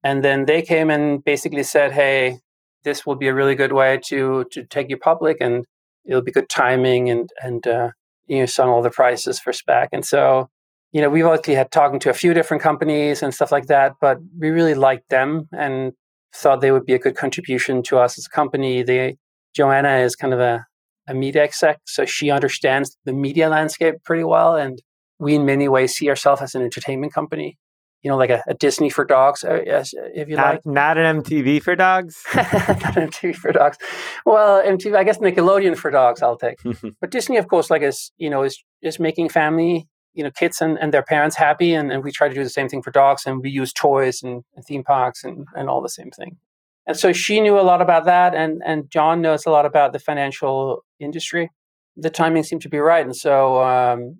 And then they came and basically said, "Hey, this will be a really good way to to take you public, and it'll be good timing." And and uh, you know, sung all the prices for SPAC. And so, you know, we've obviously had talking to a few different companies and stuff like that, but we really liked them and thought they would be a good contribution to us as a company. They Joanna is kind of a a media exec, so she understands the media landscape pretty well, and we in many ways see ourselves as an entertainment company you know, like a, a Disney for dogs, uh, if you not, like. Not an MTV for dogs? not an MTV for dogs. Well, MTV, I guess Nickelodeon for dogs, I'll take. but Disney, of course, like is, you know, is, is making family, you know, kids and, and their parents happy. And, and we try to do the same thing for dogs and we use toys and, and theme parks and, and all the same thing. And so she knew a lot about that. And, and John knows a lot about the financial industry. The timing seemed to be right. And so um,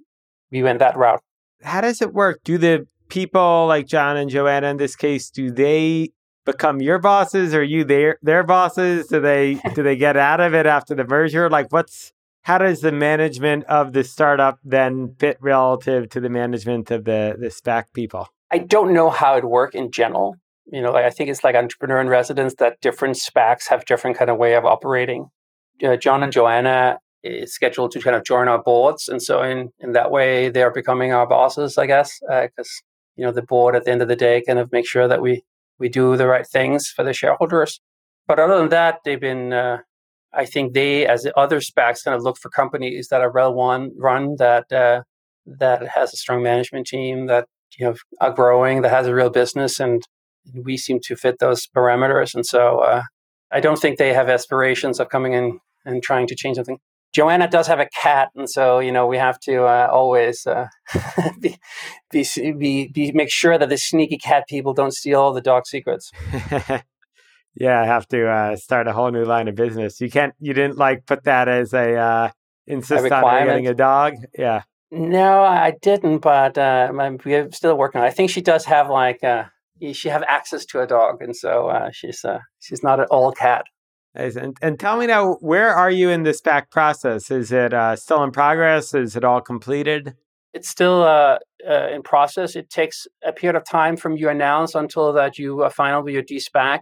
we went that route. How does it work? Do the people like John and Joanna in this case, do they become your bosses? Are you their their bosses? Do they do they get out of it after the merger? Like what's how does the management of the startup then fit relative to the management of the the SPAC people? I don't know how it work in general. You know, I think it's like entrepreneur in residence that different SPACs have different kind of way of operating. Uh, John and Joanna is scheduled to kind of join our boards, and so in in that way they are becoming our bosses, I guess, because uh, you know the board at the end of the day kind of make sure that we we do the right things for the shareholders. But other than that, they've been. Uh, I think they, as the other SPACs, kind of look for companies that are well one run that uh, that has a strong management team that you know are growing, that has a real business, and we seem to fit those parameters. And so uh, I don't think they have aspirations of coming in and trying to change something. Joanna does have a cat, and so you know we have to uh, always uh, be, be, be, be, make sure that the sneaky cat people don't steal all the dog secrets. yeah, I have to uh, start a whole new line of business. You can't, you didn't like put that as a uh, insist a on getting a dog. Yeah. No, I didn't, but uh, we're still working on. it. I think she does have like uh, she have access to a dog, and so uh, she's uh, she's not an all cat. And, and tell me now, where are you in this SPAC process? Is it uh, still in progress? Is it all completed? It's still uh, uh, in process. It takes a period of time from you announce until that you uh, final with your de-SPAC.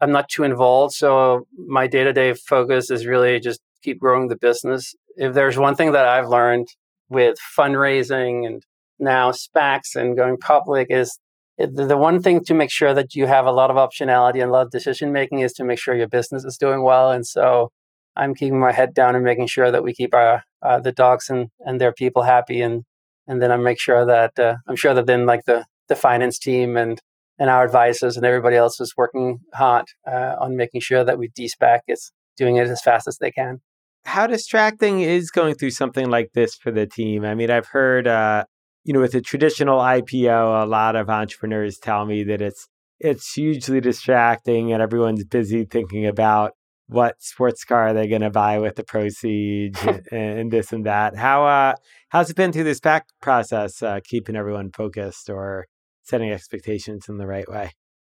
I'm not too involved, so my day to day focus is really just keep growing the business. If there's one thing that I've learned with fundraising and now SPACs and going public is the one thing to make sure that you have a lot of optionality and a lot of decision making is to make sure your business is doing well. And so I'm keeping my head down and making sure that we keep our uh, the dogs and, and their people happy, and and then I make sure that uh, I'm sure that then like the the finance team and and our advisors and everybody else is working hard uh, on making sure that we de-SPAC is doing it as fast as they can. How distracting is going through something like this for the team? I mean, I've heard uh, you know, with a traditional IPO, a lot of entrepreneurs tell me that it's it's hugely distracting and everyone's busy thinking about what sports car are they're going to buy with the proceeds and, and, this and that. How uh, how's it been through this SPAC process, uh, keeping everyone focused or setting expectations in the right way?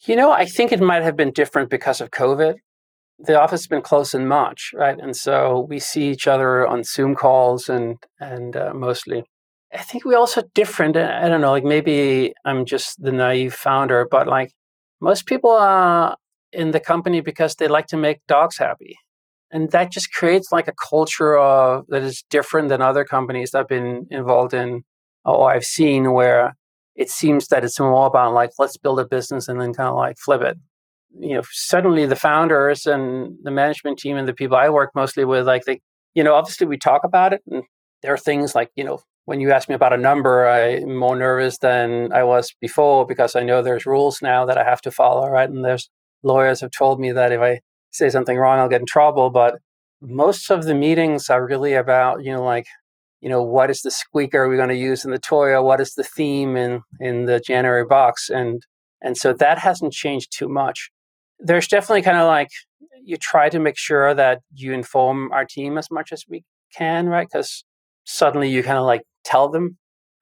You know, I think it might have been different because of COVID. The office has been closed in March, right? And so we see each other on Zoom calls and and uh, mostly. I think we also different. Uh, I don't know, like maybe I'm just the naive founder, but like most people are in the company because they like to make dogs happy. And that just creates like a culture of that is different than other companies that I've been involved in or I've seen where it seems that it's more about like let's build a business and then kind of like flip it. You know, suddenly the founders and the management team and the people I work mostly with, like they, you know, obviously we talk about it and there are things like, you know, when you ask me about a number, I'm more nervous than I was before because I know there's rules now that I have to follow, right? And there's lawyers have told me that if I say something wrong, I'll get in trouble. But most of the meetings are really about, you know, like, you know, what is the squeaker we're going to use in the toy, or what is the theme in in the January box, and and so that hasn't changed too much. There's definitely kind of like you try to make sure that you inform our team as much as we can, right? Because suddenly you kind of like tell them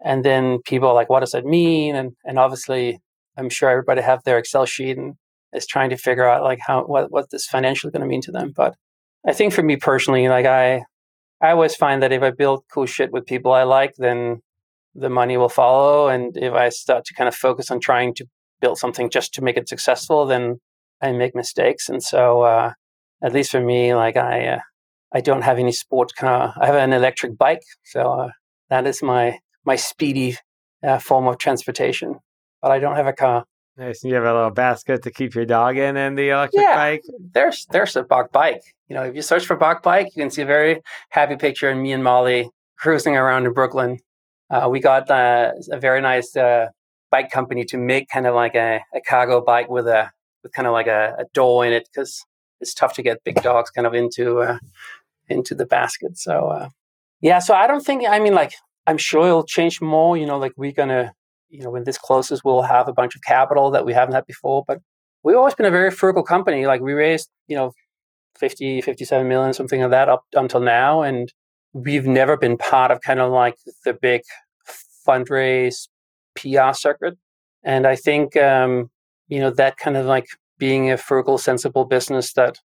and then people are like what does that mean? And and obviously i'm sure everybody have their excel sheet and is trying to figure out like how what what this financially going to mean to them. But i think for me personally like i i always find that if i build cool shit with people i like then the money will follow. And if i start to kind of focus on trying to build something just to make it successful then i make mistakes. And so uh, at least for me like i uh, i don't have any sports car i have an electric bike so uh, that is my my speedy uh, form of transportation. But I don't have a car. Nice. You have a little basket to keep your dog in and the electric yeah, bike? There's there's a Bark bike. You know, if you search for Bark bike, you can see a very happy picture of me and Molly cruising around in Brooklyn. Uh, we got uh, a very nice uh, bike company to make kind of like a, a cargo bike with a with kind of like a, a door in it because it's tough to get big dogs kind of into uh, into the basket. So uh, yeah, so I don't think, I mean, like, I'm sure it'll change more. You know, like, we're to, you know, when this closes, we'll have a bunch of capital that we haven't had before. But we've always been a very frugal company. Like, we raised, you know, 50, 57 million, something like that up until now. And we've never been part of kind of like the big fundraise PR circuit. And I think, um, you know, that kind of like being a frugal, sensible business that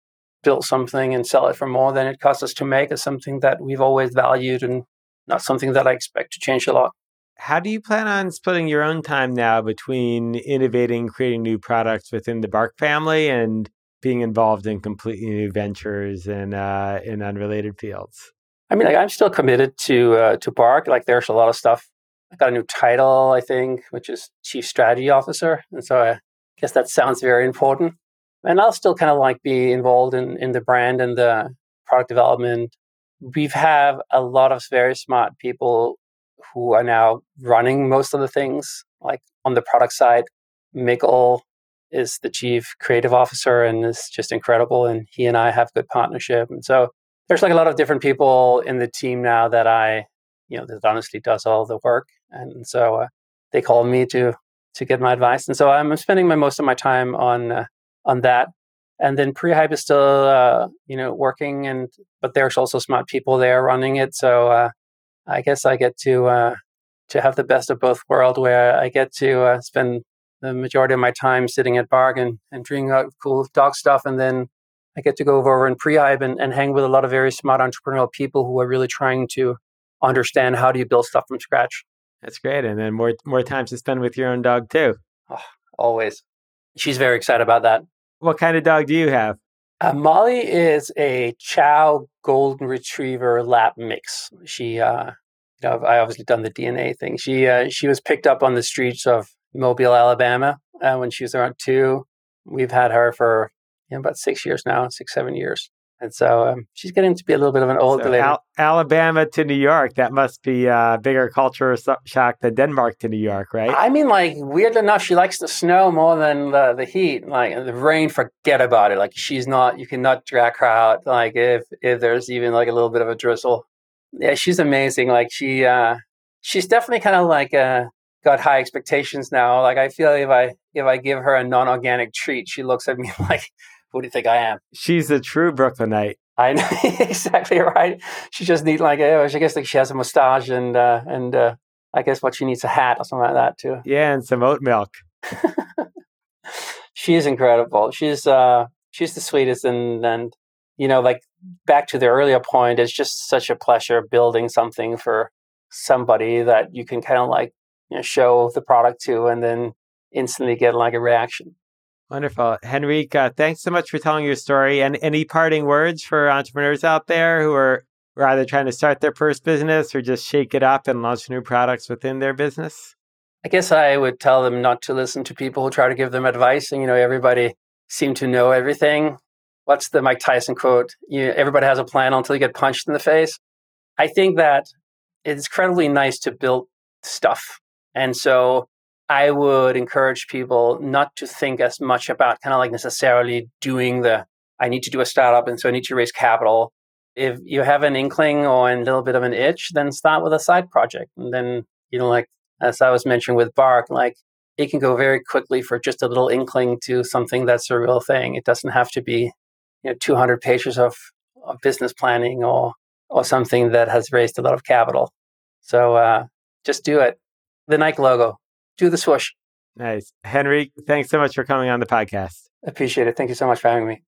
build something and sell it for more than it costs us to make is something that we've always valued and not something that I expect to change a lot. How do you plan on splitting your own time now between innovating, creating new products within the Bark family and being involved in completely new ventures and uh, in unrelated fields? I mean, like, I'm still committed to uh, to Bark. Like, there's a lot of stuff. I got a new title, I think, which is Chief Strategy Officer, and so I guess that sounds very important and I'll still kind of like be involved in, in the brand and the product development. We've have a lot of very smart people who are now running most of the things, like on the product side. Mikkel is the chief creative officer and is just incredible. And he and I have good partnership. And so there's like a lot of different people in the team now that I, you know, that honestly does all the work. And so uh, they call me to to get my advice. And so I'm spending my most of my time on uh, on that. And then Prehype is still, uh, you know, working, and but there's also smart people there running it. So uh, I guess I get to uh, to have the best of both worlds, where I get to uh, spend the majority of my time sitting at Bargain and, and doing cool dog stuff, and then I get to go over in Prehype and, and hang with a lot of very smart entrepreneurial people who are really trying to understand how do you build stuff from scratch. That's great, and then more more time to spend with your own dog too. Oh, always, she's very excited about that. What kind of dog do you have? Uh, Molly is a Chow Golden Retriever Lab mix. She, uh, you know, I obviously done the DNA thing. She, uh, she was picked up on the streets of Mobile, Alabama, uh, when she was around two. We've had her for you know, about six years now, six, seven years. And so um, she's getting to be a little bit of an old so lady. Al- Alabama to New York, that must be a bigger culture shock than Denmark to New York, right? I mean, like, weird enough, she likes the snow more than the, the heat. Like, the rain, forget about it. Like, she's not, you cannot drag her out. Like, if, if there's even like a little bit of a drizzle. Yeah, she's amazing. Like, she, uh, she's definitely kind of like, uh, got high expectations now. Like, I feel if I, if I give her a non organic treat, she looks at me like, who do you think I am? She's a true Brooklynite. I know exactly right. She just needs like oh, I guess like she has a mustache and uh, and uh, I guess what she needs a hat or something like that too. Yeah, and some oat milk. she is incredible. She's uh she's the sweetest and and you know like back to the earlier point, it's just such a pleasure building something for somebody that you can kind of like you know, show the product to and then instantly get like a reaction. Wonderful. Henrik, uh, thanks so much for telling your story. And any parting words for entrepreneurs out there who are, are either trying to start their first business or just shake it up and launch new products within their business? I guess I would tell them not to listen to people who try to give them advice. And, you know, everybody seem to know everything. What's the Mike Tyson quote? You, everybody has a plan until you get punched in the face. I think that it's incredibly nice to build stuff. And so I would encourage people not to think as much about kind of like necessarily doing the I need to do a startup and so I need to raise capital. If you have an inkling or a little bit of an itch, then start with a side project. And then, you know, like as I was mentioning with Bark, like it can go very quickly for just a little inkling to something that's a real thing. It doesn't have to be, you know, 200 pages of, of business planning or or something that has raised a lot of capital. So uh, just do it. The Nike logo, do the swoosh. Nice. Henrik, thanks so much for coming on the podcast. Appreciate it. Thank you so much for having me.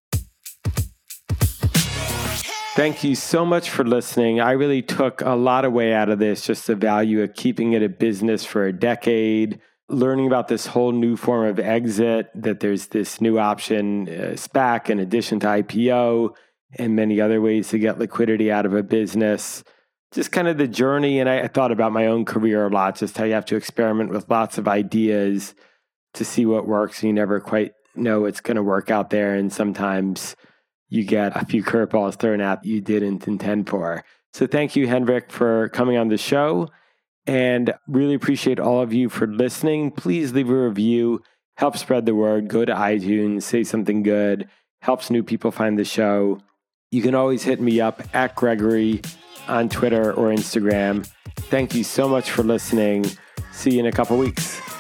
Thank you so much for listening. I really took a lot away out of this, just the value of keeping it a business for a decade, learning about this whole new form of exit, that there's this new option, uh, SPAC, in addition to IPO, and many other ways to get liquidity out of a business just kind of the journey. And I, I, thought about my own career a lot, just how you have to experiment with lots of ideas to see what works. And You never quite know it's going to work out there. And sometimes you get a few curveballs thrown at you didn't intend for. So thank you, Henrik, for coming on the show. And really appreciate all of you for listening. Please leave a review, help spread the word. Go to iTunes, say something good, helps new people find the show. You can always hit me up at Gregory on Twitter or Instagram. Thank you so much for listening. See you in a couple weeks.